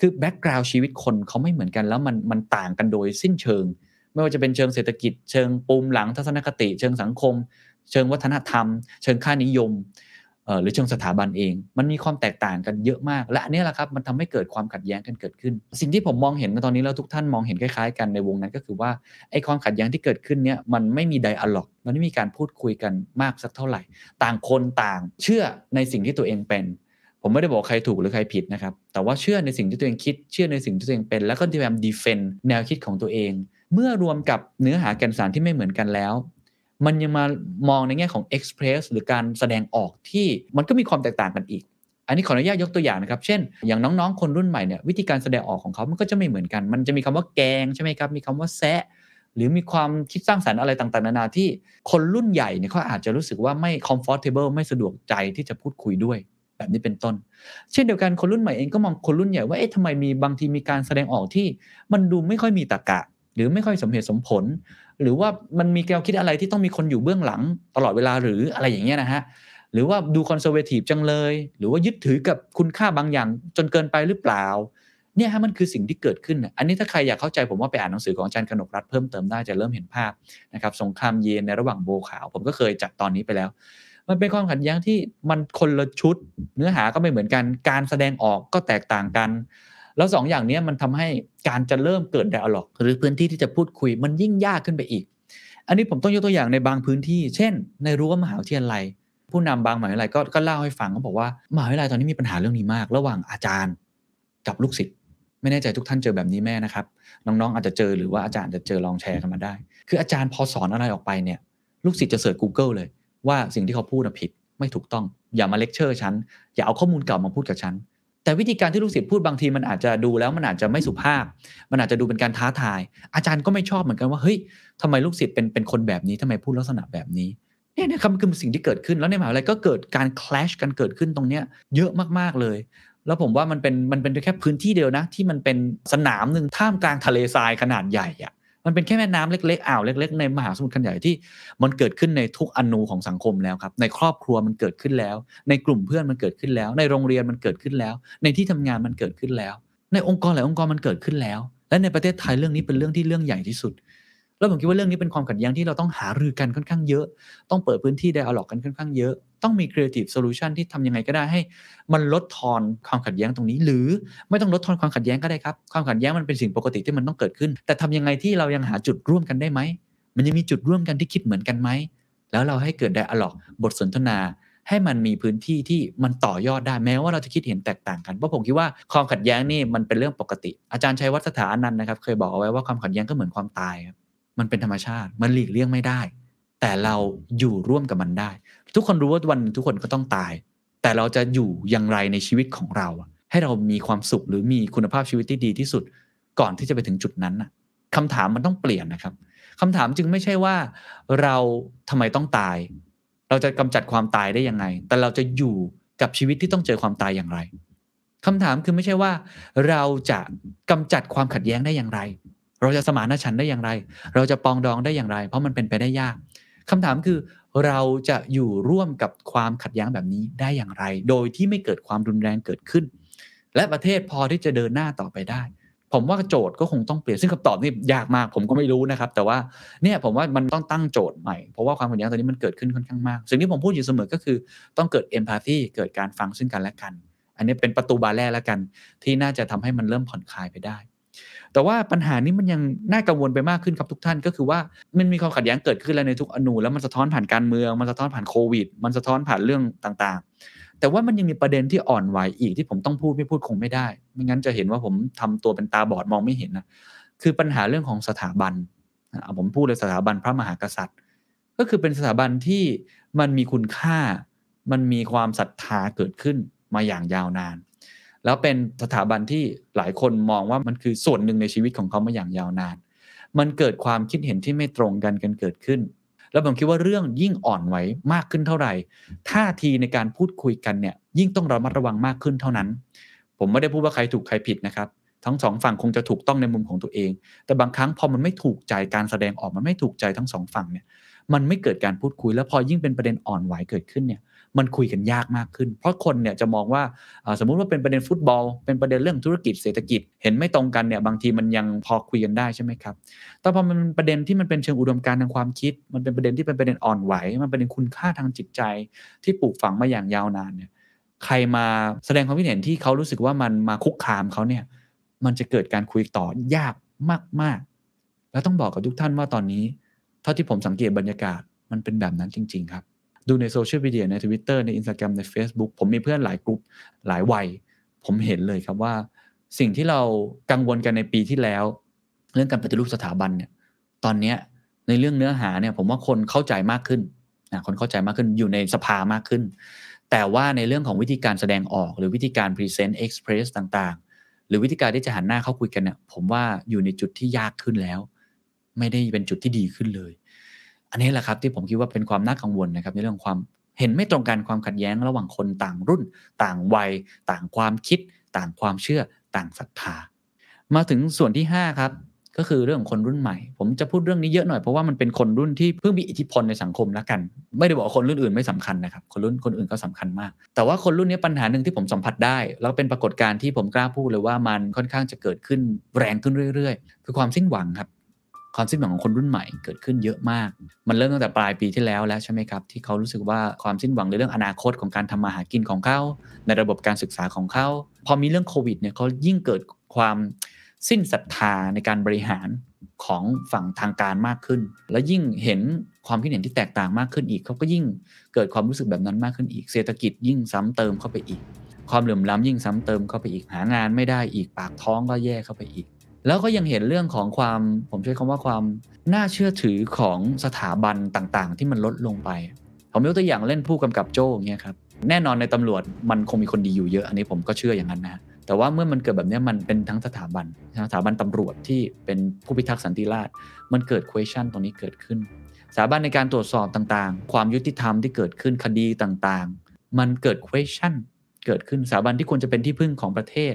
คือแบ็กกราวด์ชีวิตคนเขาไม่เหมือนกันแล้วมันมันต่างกันโดยสิ้นเชิง ไม่ว่าจะเป็นเชิงเศรษฐกิจ เชิงปูมหลังทัศนคติ เชิงสังคม เชิงวัฒนธรรม เชิงค่านิยม หรือเชิงสถาบันเอง มันมีความแตกต่างกันเยอะมาก และอันนี้แหละครับมันทำให้เกิดความขัดแย้งกันเกิดขึ้น สิ่งที่ผมมองเห็นในตอนนี้แล้วทุกท่านมองเห็นคล้ายๆ กันในวงนั้นก็คือว่าไอ้ความขัดแย้งที่เกิดขึ้นเนี่ยมันไม่มีไดอะล็อกมันไม่มีการพูดคุยกันมากสักเท่าไหร่ ต่างคนต่าง เชื่อในสิ่งที่ตัวเองเป็น ผมไม่ได้บอกใครถูกหรือใครผิดนะครับแต่ว่าเชื่อในสิ่งที่ตัวเองคิด เชื่อในสิ่งที่ตัวเองเป็น แล้วก็พยายามดีเฟนต์แนวคิดของตัวเอง เมื่อรวมกับเนื้อหาแกนสารที่ไม่เหมือนกันแล้ว มันยังมามองในแง่ของ express หรือการแสดงออกที่มันก็มีความแตกต่างกันอีก อันนี้ขออนุญาตยกตัวอย่างนะครับ เช่น อย่างน้องๆ คนรุ่นใหม่เนี่ยวิธีการแสดงออกของเขามันก็จะไม่เหมือนกัน มันจะมีคำว่าแกงใช่ไหมครับ มีคำว่าแซะหรือมีความคิดสร้างสรรค์อะไรต่างๆ นานาที่คนรุ่นใหญ่เนี่ยเขาอาจจะรู้สึกว่าไม่ comfortable ไม่สะดวกใจที่จะพูดคุยด้วย แบบนี้เป็นต้น เช่นเดียวกันคนรุ่นใหม่เองก็มองคนรุ่นใหญ่ว่าเอ๊ะทำไมมีบางทีมีการแสดงออกที่ มันดูไม่ค่อยมีตรรกะ หรือไม่ค่อยสมเหตุสมผล หรือว่ามันมีแนวคิดอะไรที่ต้องมีคนอยู่เบื้องหลังตลอดเวลาหรืออะไรอย่างเงี้ยนะฮะหรือว่าดูคอนเซอร์เวทีฟจังเลย หรือว่ายึดถือกับคุณค่าบางอย่างจนเกินไปหรือเปล่าเนี่ยฮะมันคือสิ่งที่เกิดขึ้น อันนี้ถ้าใครอยากเข้าใจผมว่าไปอ่านหนังสือของอาจารย์กนกรัฐเพิ่มเติมได้จะเริ่มเห็นภาพนะครับสงครามเย็นในระหว่างโบขาว ผมก็เคยจัดตอนนี้ไปแล้ว มันเป็นความขัดแย้งที่มันคนละชุด เนื้อหาก็ไม่เหมือนกัน การแสดงออกก็แตกต่างกัน แล้วสองอย่างนี้มันทำให้การจะเริ่มเกิด dialog หรือพื้นที่ที่จะพูดคุยมันยิ่งยากขึ้นไปอีก อันนี้ผมต้องยกตัวอย่างในบางพื้นที่ เช่น ในรั้วมหาวิทยาลัย ผู้นำบางมหาวิทยาลัยก็ก็เล่าให้ฟังเขาบอกว่ามหาวิทยาลัยตอนนี้มีปัญหาเรื่องนี้มาก ระหว่างอาจารย์กับลูกศิษย์ไม่แน่ใจทุกท่านเจอแบบนี้แม่นะครับ น้องๆ อาจจะเจอหรือว่าอาจารย์จะเจอลองแชร์กันมาได้ คืออาจารย์พอสอนอะไรออกไปเนี่ย ลูกศิษย์จะเสิร์ช Google เลย ว่าสิ่งที่เขาพูดผิดไม่ถูกต้อง อย่ามาเลคเชอร์ฉันอย่าเอาข้อมูลเก่ามาพูดกับฉัน แต่วิธีการที่ลูกศิษย์พูดบางทีมันอาจจะดูแล้วมันอาจจะไม่สุภาพ มันอาจจะดูเป็นการท้าทาย อาจารย์ก็ไม่ชอบเหมือนกันว่าเฮ้ยทำไมลูกศิษย์เป็นเป็นคนแบบนี้ทำไมพูดลักษณะแบบนี้เนี่ยนะครับมันคือสิ่งที่เกิดขึ้นแล้วในมหาวิทยาลัยก็เกิดการคลาชกันเกิดขึ้นตรงเนี้ยเยอะมากๆเลย แล้วผมว่ามันเป็นมันเป็นแค่พื้นที่เดียวนะ ที่มันเป็นสนามหนึ่งท่ามกลางทะเลทรายขนาดใหญ่อะ มันเป็นแค่แม่น้ำเล็กๆอ่าวเล็ก ๆ ในมหาสมุทรขนาดใหญ่ที่ มันเกิดขึ้นในทุกอนูของสังคมแล้วครับ ในครอบครัวมันเกิดขึ้นแล้ว ในกลุ่มเพื่อนมันเกิดขึ้นแล้ว ในโรงเรียนมันเกิดขึ้นแล้ว ในที่ทำงานมันเกิดขึ้นแล้ว ในองค์กรหลายองค์กรมันเกิดขึ้นแล้ว และในประเทศไทยเรื่องนี้เป็นเรื่องที่เรื่องใหญ่ที่สุด แล้วผมคิดว่าเรื่องนี้เป็นความขัดแย้งที่เราต้องหารือกันค่อนข้างเยอะ ต้องเปิดพื้นที่ไดอะล็อกกันค่อนข้างเยอะ ต้องมี creative solution ที่ทำยังไงก็ได้ให้ มันลดทอนความขัดแย้งตรงนี้ หรือไม่ต้องลดทอนความขัดแย้งก็ได้ครับ ความขัดแย้งมันเป็นสิ่งปกติที่มันต้องเกิดขึ้น แต่ทำยังไงที่เรายังหาจุดร่วมกันได้ไหม มันยังมีจุดร่วมกันที่คิดเหมือนกันไหม แล้วเราให้เกิดไดอะล็อกบทสนทนา ให้มันมีพื้นที่ที่มันต่อยอดได้แม้ว่าเราจะคิดเห็นแตกต่างกัน เพราะผมคิดว่าความขัดแย้งนี่มันเป็นเรื่องปกติ อาจารย์ชัยวัฒน์สถานันนะครับ เคยบอกเอาไว้ว่าความขัดแย้งก็เหมือนความตายครับ มันเป็นธรรมชาติ มันหลีกเลี่ยงไม่ได้ แต่เราอยู่ร่วมกับมันได้ ทุกคนรู้ว่าวันทุกคนก็ต้องตาย แต่เราจะอยู่อย่างไรในชีวิตของเรา ให้เรามีความสุขหรือมีคุณภาพชีวิตที่ดีที่สุด ก่อนที่จะไปถึงจุดนั้นน่ะคำถามมันต้องเปลี่ยนนะครับคำถามจึงไม่ใช่ว่าเราทำไมต้องตาย เราจะกำจัดความตายได้ยังไง แต่เราจะอยู่กับชีวิตที่ต้องเจอความตายอย่างไรคำถามคือไม่ใช่ว่า เราจะกำจัดความขัดแย้งได้อย่างไร เราจะสมานฉันได้อย่างไร เราจะปองดองได้อย่างไร เพราะมันเป็นไปได้ยากคำถามคือเราจะอยู่ร่วมกับความขัดแย้งแบบนี้ได้อย่างไร โดยที่ไม่เกิดความรุนแรงเกิดขึ้น และประเทศพอที่จะเดินหน้าต่อไปได้ ผมว่าโจทย์ก็คงต้องเปลี่ยนซึ่งคำตอบนี่ยากมาก ผมก็ไม่รู้นะครับ แต่ว่าเนี่ยผมว่ามันต้องตั้งโจทย์ใหม่เพราะว่าความขัดแย้งตอนนี้มันเกิดขึ้นค่อนข้างมาก สิ่งที่ผมพูดอยู่เสมอก็คือต้องเกิดเอมพัตตีเกิดการฟังซึ่งกันและกัน อันนี้เป็นประตูบานแรกแล้วกัน ที่น่าจะทำให้มันเริ่มผ่อนคลายไปได้ แต่ว่าปัญหานี้มันยังน่ากังวลไปมากขึ้นครับทุกท่าน ก็คือว่ามันมีความขัดแย้งเกิดขึ้นแล้วในทุกอนูแล้วมันสะท้อนผ่านการเมือง มันสะท้อนผ่านโควิด มันสะท้อนผ่านเรื่องต่างๆ แต่ว่ามันยังมีประเด็นที่อ่อนไหวอีกที่ผมต้องพูดไม่พูดคงไม่ได้ ไม่งั้นจะเห็นว่าผมทำตัวเป็นตาบอดมองไม่เห็นนะคือปัญหาเรื่องของสถาบันผมพูดเลยสถาบันพระมหากษัตริย์ ก็คือเป็นสถาบันที่มันมีคุณค่า มันมีความศรัทธาเกิดขึ้นมาอย่างยาวนาน แล้วเป็นสถาบันที่หลายคนมองว่ามันคือส่วนหนึ่งในชีวิตของเขามาอย่างยาวนาน มันเกิดความคิดเห็นที่ไม่ตรงกันกันเกิดขึ้น แล้วผมคิดว่าเรื่องยิ่งอ่อนไหวมากขึ้นเท่าไหร่ท่าทีในการพูดคุยกันเนี่ยยิ่งต้องระมัดระวังมากขึ้นเท่านั้น ผมไม่ได้พูดว่าใครถูกใครผิดนะครับ ทั้งสองฝั่งคงจะถูกต้องในมุมของตัวเอง แต่บางครั้งพอมันไม่ถูกใจการแสดงออกมันไม่ถูกใจทั้งสองฝั่งเนี่ยมันไม่เกิดการพูดคุยแล้วพอยิ่งเป็นประเด็นอ่อนไหวเกิดขึ้นเนี่ย มันคุยกันยากมากขึ้น เพราะคนเนี่ยจะมองว่าสมมุติว่าเป็นประเด็นฟุตบอล เป็นประเด็นเรื่องธุรกิจเศรษฐกิจเห็นไม่ตรงกันเนี่ยบางทีมันยังพอคุยกันได้ใช่ไหมครับแต่พอมันเป็นประเด็นที่มันเป็นเชิงอุดมการณ์ทางความคิด มันเป็นประเด็นที่เป็นประเด็นอ่อนไหว มันเป็นประเด็นคุณค่าทางจิตใจ ที่ปลูกฝังมาอย่างยาวนานเนี่ยใครมาแสดงความคิดเห็นที่เขารู้สึกว่ามันมาคุกคามเขาเนี่ยมันจะเกิดการคุยต่อยากมาก ๆ แล้วต้องบอกกับทุกท่านว่าตอนนี้ เท่าที่ผมสังเกตบรรยากาศมันเป็นแบบนั้นจริง ๆ ครับ ดูในโซเชียลมีเดียใน Twitter ใน Instagram ใน Facebook ผมมีเพื่อนหลายกลุ่มหลายวัย ผมเห็นเลยครับว่า สิ่งที่เรากังวลกันในปีที่แล้ว เรื่องการปฏิรูปสถาบันเนี่ยตอนเนี้ยในเรื่องเนื้อหาเนี่ยผมว่าคนเข้าใจมากขึ้นนะคนเข้าใจมากขึ้นอยู่ในสภามากขึ้น แต่ว่าในเรื่องของวิธีการแสดงออก หรือวิธีการ present express ต่างๆ หรือวิธีการที่จะหันหน้าเข้าคุยกันเนี่ยผมว่าอยู่ในจุดที่ยากขึ้นแล้ว ไม่ได้เป็นจุดที่ดีขึ้นเลย อันนี้แหละครับที่ผมคิดว่าเป็นความน่ากังวลนะครับในเรื่องความเห็นไม่ตรงกันความขัดแย้งระหว่างคนต่างรุ่น ต่างวัย ต่างความคิด ต่างความเชื่อ ต่างศรัทธา มาถึงส่วนที่ 5 ครับ ก็คือเรื่องของคนรุ่นใหม่ ผมจะพูดเรื่องนี้เยอะหน่อยเพราะว่ามันเป็นคนรุ่นที่เพิ่งมีอิทธิพลในสังคมแล้วกัน ไม่ได้บอกว่าคนรุ่นอื่นไม่สำคัญนะครับ คนรุ่นคนอื่นก็สำคัญมาก แต่ว่าคนรุ่นนี้ปัญหาหนึ่งที่ผมสัมผัสได้ แล้วเป็นปรากฏการณ์ที่ผมกล้าพูดเลยว่ามันค่อนข้างจะเกิดขึ้นแรงขึ้นเรื่อย ๆ คือความสิ้นหวังครับ ความสิ้นหวังของคนรุ่นใหม่เกิดขึ้นเยอะมาก มันเริ่มตั้งแต่ปลายปีที่แล้วแล้วใช่ไหมครับ ที่เขารู้สึกว่าความสิ้นหวังในเรื่องอนาคตของการทำมาหากินของเขา ในระบบการศึกษาของเขา พอมีเรื่องโควิดเนี่ยเขายิ่งเกิดความสิ้นศรัทธาในการบริหารของฝั่งทางการมากขึ้น และยิ่งเห็นความคิดเห็นที่แตกต่างมากขึ้นอีก เขาก็ยิ่งเกิดความรู้สึกแบบนั้นมากขึ้นอีก เศรษฐกิจยิ่งซ้ำเติมเข้าไปอีก ความเหลื่อมล้ำยิ่งซ้ำเติมเข้าไปอีก หางานไม่ได้อีก ปากท้องก็แย่เข้าไปอีก แล้วก็ยังเห็นเรื่องของความผมใช้คำว่าความน่าเชื่อถือของสถาบันต่างๆ ที่มันลดลงไป ผมยกตัวอย่างเล่นผู้กำกับโจ้เงี้ยครับแน่นอนในตำรวจมันคงมีคนดีอยู่เยอะ อันนี้ผมก็เชื่ออย่างนั้นนะแต่ว่าเมื่อมันเกิดแบบนี้มันเป็นทั้งสถาบันสถาบันตำรวจที่เป็นผู้พิทักษ์สันติราษฎร์มันเกิด question ตรงนี้เกิดขึ้นสถาบันในการตรวจสอบต่างๆ ความยุติธรรมที่เกิดขึ้นคดีต่างๆ มันเกิด question เกิดขึ้นสถาบันที่ควรจะเป็นที่พึ่งของประเทศ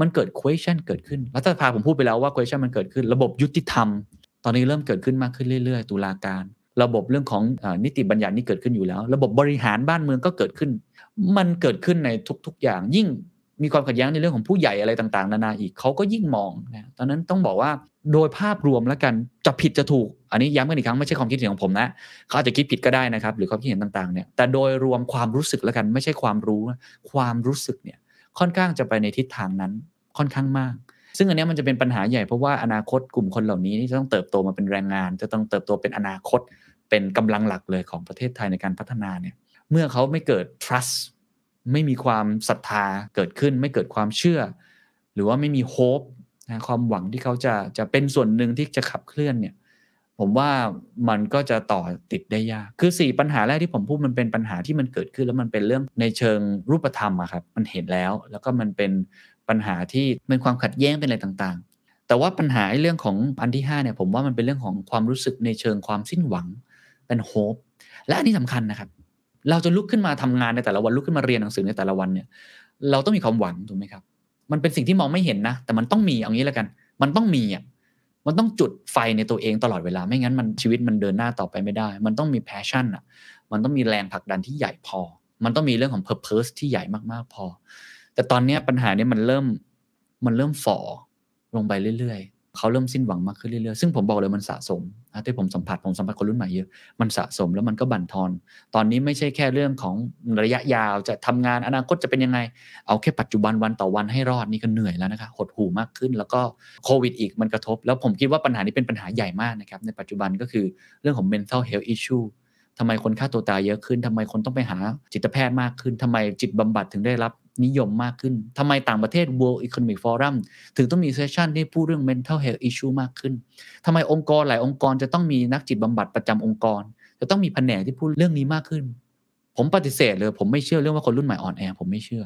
มันเกิด question เกิดขึ้นรัฐสภาผมพูดไปแล้วว่า question มันเกิดขึ้น ระบบยุติธรรม ตอนนี้เริ่มเกิดขึ้นมากขึ้นเรื่อยๆ ตุลาการ ระบบเรื่องของอนิติบัญญัตินี่เกิดขึ้นอยู่แล้ว ระบบบริหารบ้านเมืองก็เกิดขึ้น มันเกิดขึ้นในทุกๆ อย่าง ยิ่งมีความขัดแย้งในเรื่องของผู้ใหญ่อะไรต่างๆ นานาอีกเขาก็ยิ่งมองนะตอนนั้นต้องบอกว่าโดยภาพรวมแล้วกันจะผิดจะถูก อันนี้ย้ำกันอีกครั้งไม่ใช่ความคิดเห็นของผมนะเขาอาจจะคิดผิดก็ได้นะครับ หรือความคิดเห็นต่างๆเนี่ยแต่โดยรวมความรู้สึกแล้วกันไม่ใช่ความรู้ความรู้สึกเนี่ย ค่อนข้างจะไปในทิศทางนั้นค่อนข้างมาก ซึ่งอันนี้มันจะเป็นปัญหาใหญ่เพราะว่าอนาคตกลุ่มคนเหล่านี้จะต้องเติบโตมาเป็นแรงงาน จะต้องเติบโตเป็นอนาคต เป็นกำลังหลักเลยของประเทศไทยในการพัฒนาเนี่ยเมื่อเขาไม่เกิด trust ไม่มีความศรัทธาเกิดขึ้น ไม่เกิดความเชื่อ หรือว่าไม่มี hope นะความหวังที่เขาจะจะเป็นส่วนหนึ่งที่จะขับเคลื่อนเนี่ย ผมว่ามันก็จะต่อติดได้ยาก คือ 4 ปัญหาแรกที่ผมพูดมันเป็นปัญหาที่มันเกิดขึ้น แล้วมันเป็นเรื่องในเชิงรูปธรรมอะครับ มันเห็นแล้ว แล้วก็มันเป็นปัญหาที่เป็นความขัดแย้งเป็นอะไรต่างๆ แต่ว่าปัญหาเรื่องของอันที่5เนี่ยผมว่ามันเป็นเรื่องของความรู้สึกในเชิงความสิ้นหวัง เป็นโฮป และอันนี้สำคัญนะครับ เราจะลุกขึ้นมาทำงานในแต่ละวันลุกขึ้นมาเรียนหนังสือในแต่ละวันเนี่ย เราต้องมีความหวังถูกไหมครับ มันเป็นสิ่งที่มองไม่เห็นนะ แต่มันต้องมีเอางี้แล้วกัน มันต้องมีอะ มันต้องจุดไฟในตัวเองตลอดเวลา ไม่งั้นมันชีวิตมันเดินหน้าต่อไปไม่ได้ มันต้องมี passion อะ มันต้องมีแรงผลักดันที่ใหญ่พอ มันต้องมีเรื่องของ purpose ที่ใหญ่มากๆพอ แต่ตอนนี้ปัญหานี้มันเริ่มมันเริ่มฝ่อลงไปเรื่อยๆ เขาเริ่มสิ้นหวังมากขึ้นเรื่อยๆ ซึ่งผมบอกเลยมันสะสม ที่ผมสัมผัสผมสัมผัสคนรุ่นใหม่เยอะมันสะสมแล้วมันก็บั่นทอน ตอนนี้ไม่ใช่แค่เรื่องของระยะยาวจะทำงานอนาคตจะเป็นยังไง เอาแค่ปัจจุบันวันต่อวันให้รอดนี่ก็เหนื่อยแล้วนะคะหดหู่มากขึ้น แล้วก็โควิดอีกมันกระทบ แล้วผมคิดว่าปัญหานี้เป็นปัญหาใหญ่มากนะครับในปัจจุบันก็คือเรื่องของ mental health issue ทำไมคนฆ่าตัวตายเยอะขึ้นทำไมคนต้องไปหาจิตแพทย์มากขึ้นทำไมจิตบำบัดถึงได้รับ นิยมมากขึ้นทำไมต่างประเทศ World Economic Forum ถึงต้องมีเซสชันที่พูดเรื่อง mental health issue มากขึ้นทำไมองค์กรหลายองค์กรจะต้องมีนักจิตบำบัดประจำองค์กร จะต้องมีแผนกที่พูดเรื่องนี้มากขึ้น ผมปฏิเสธเลย ผมไม่เชื่อเรื่องว่าคนรุ่นใหม่อ่อนแอผมไม่เชื่อ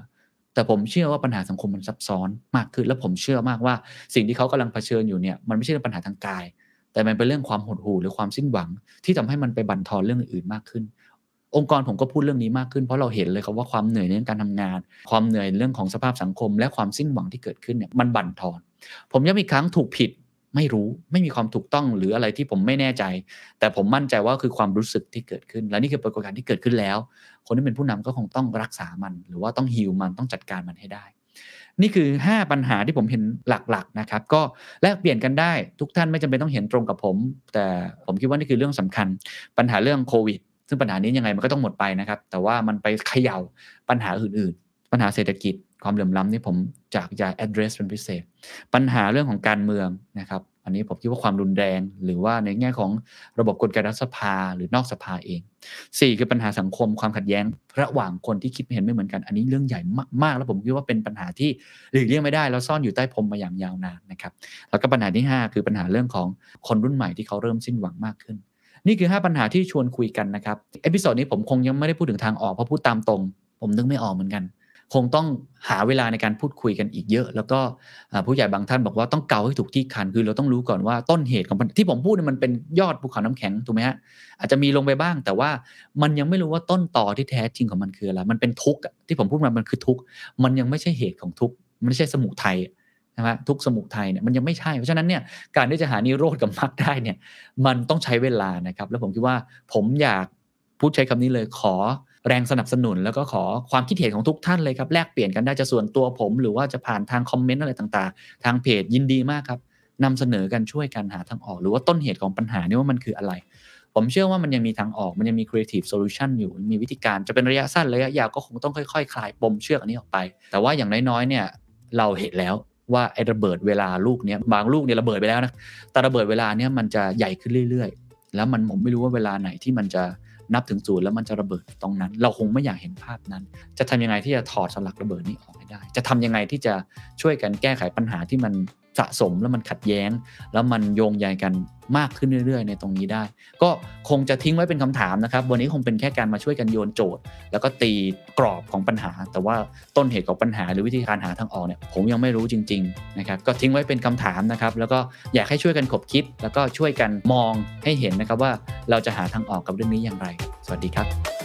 แต่ผมเชื่อว่าปัญหาสังคมมันซับซ้อนมากขึ้น และผมเชื่อมากว่า สิ่งที่เขากำลังเผชิญอยู่เนี่ยมันไม่ใช่ปัญหาทางกาย แต่มันเป็นเรื่องความหดหู่หรือความสิ้นหวัง ที่ทำให้มันไปบั่นทอนเรื่องอื่นมากขึ้น องค์กรผมก็พูดเรื่องนี้มากขึ้นเพราะเราเห็นเลยครับว่าความเหนื่อยในเรื่องการทำงาน ความเหนื่อยเรื่องของสภาพสังคม และความสิ้นหวังที่เกิดขึ้นเนี่ยมันบั่นทอน ผมย้ำอีกครั้งถูกผิดไม่รู้ไม่มีความถูกต้องหรืออะไรที่ผมไม่แน่ใจ แต่ผมมั่นใจว่าคือความรู้สึกที่เกิดขึ้น และนี่คือปรากฏการณ์ที่เกิดขึ้นแล้ว คนที่เป็นผู้นำก็คงต้องรักษามัน หรือว่าต้องฮิวมันต้องจัดการมันให้ได้ นี่คือ 5 ปัญหาที่ผมเห็นหลักๆนะครับก็แลกเปลี่ยนกันได้ทุกท่านไม่จำเป็นต้องเห็นตรงกับผม แต่ผมคิดว่านี่คือเรื่องสำคัญ ปัญหาเรื่องโควิด ซึ่งปัญหานี้ยังไงมันก็ต้องหมดไปนะครับ แต่ว่ามันไปเขย่าปัญหาอื่น ๆ ปัญหาเศรษฐกิจความเหลื่อมล้ำนี่ผมจากจะ address เป็นพิเศษ ปัญหาเรื่องของการเมืองนะครับ อันนี้ผมคิดว่าความรุนแรง หรือว่าในแง่ของระบบกลไกรัฐสภาหรือนอกสภาเอง 4 คือปัญหาสังคมความขัดแย้ง ระหว่างคนที่คิดเห็นไม่เหมือนกัน อันนี้เรื่องใหญ่มากๆ แล้วผมคิดว่าเป็นปัญหาที่หลีกเลี่ยงไม่ได้แล้วซ่อนอยู่ใต้พรมมาอย่างยาวนานนะครับ แล้วก็ปัญหาที่ 5 คือปัญหาเรื่องของคนรุ่นใหม่ที่เขาเริ่มสิ้นหวังมากขึ้น นี่คือ 5 ปัญหาที่ชวนคุยกันนะครับ episode นี้ผมคงยังไม่ได้พูดถึงทางออกเพราะพูดตามตรง ผมนึกไม่ออกเหมือนกัน คงต้องหาเวลาในการพูดคุยกันอีกเยอะ แล้วก็ผู้ใหญ่บางท่านบอกว่าต้องเกาให้ถูกที่คันคือเราต้องรู้ก่อนว่าต้นเหตุของที่ผมพูดเนี่ยมันเป็นยอดภูเขาน้ำแข็งถูกไหมฮะอาจจะมีลงไปบ้าง แต่ว่ามันยังไม่รู้ว่าต้นต่อที่แท้จริงของมันคืออะไรมันเป็นทุกข์ที่ผมพูดมามันคือทุกข์มันยังไม่ใช่เหตุของทุกข์มันไม่ใช่สมุทัย นะฮะทุกสมุทัยเนี่ยมันยังไม่ใช่ เพราะฉะนั้นเนี่ยการที่จะหานิโรธกับมรรคได้เนี่ยมันต้องใช้เวลานะครับ แล้วผมคิดว่าผมอยากพูดใช้คำนี้เลยขอแรงสนับสนุน แล้วก็ขอความคิดเห็นของทุกท่านเลยครับแลกเปลี่ยนกันได้จะส่วนตัวผม หรือว่าจะผ่านทางคอมเมนต์อะไรต่างๆ ทางเพจยินดีมากครับนำเสนอกันช่วยกันหาทางออก หรือว่าต้นเหตุของปัญหานี่ว่ามันคืออะไร ผมเชื่อว่ามันยังมีทางออกมันยังมี creative solution อยู่มีวิธีการจะเป็นระยะสั้นระยะยาวก็คงต้องค่อยๆคลายปมเชือกอันนี้ออกไป แต่ว่าอย่างน้อยๆเนี่ยเราเห็นแล้ว ว่าไอ้ระเบิดเวลาลูกเนี้ยบางลูกเนี่ยระเบิดไปแล้วนะแต่ระเบิดเวลาเนี่ยมันจะใหญ่ขึ้นเรื่อย ๆ แล้วมันผมไม่รู้ว่าเวลาไหนที่มันจะนับถึงศูนย์แล้วมันจะระเบิดตรงนั้น เราคงไม่อยากเห็นภาพนั้น จะทำยังไงที่จะถอดสลักระเบิดนี้ออกให้ได้ จะทำยังไงที่จะช่วยกันแก้ไขปัญหาที่มัน สะสมแล้วมันขัดแย้ง แล้วมันโยงใยกันมากขึ้นเรื่อยๆ ในตรงนี้ได้ ก็คงจะทิ้งไว้เป็นคำถามนะครับ วันนี้คงเป็นแค่การมาช่วยกันโยนโจทย์ แล้วก็ตีกรอบของปัญหา แต่ว่าต้นเหตุของปัญหาหรือวิธีการหาทางออกเนี่ยผมยังไม่รู้จริงๆนะครับก็ทิ้งไว้เป็นคำถามนะครับแล้วก็อยากให้ช่วยกันขบคิด แล้วก็ช่วยกันมองให้เห็นนะครับว่าเราจะหาทางออกกับเรื่องนี้อย่างไร สวัสดีครับ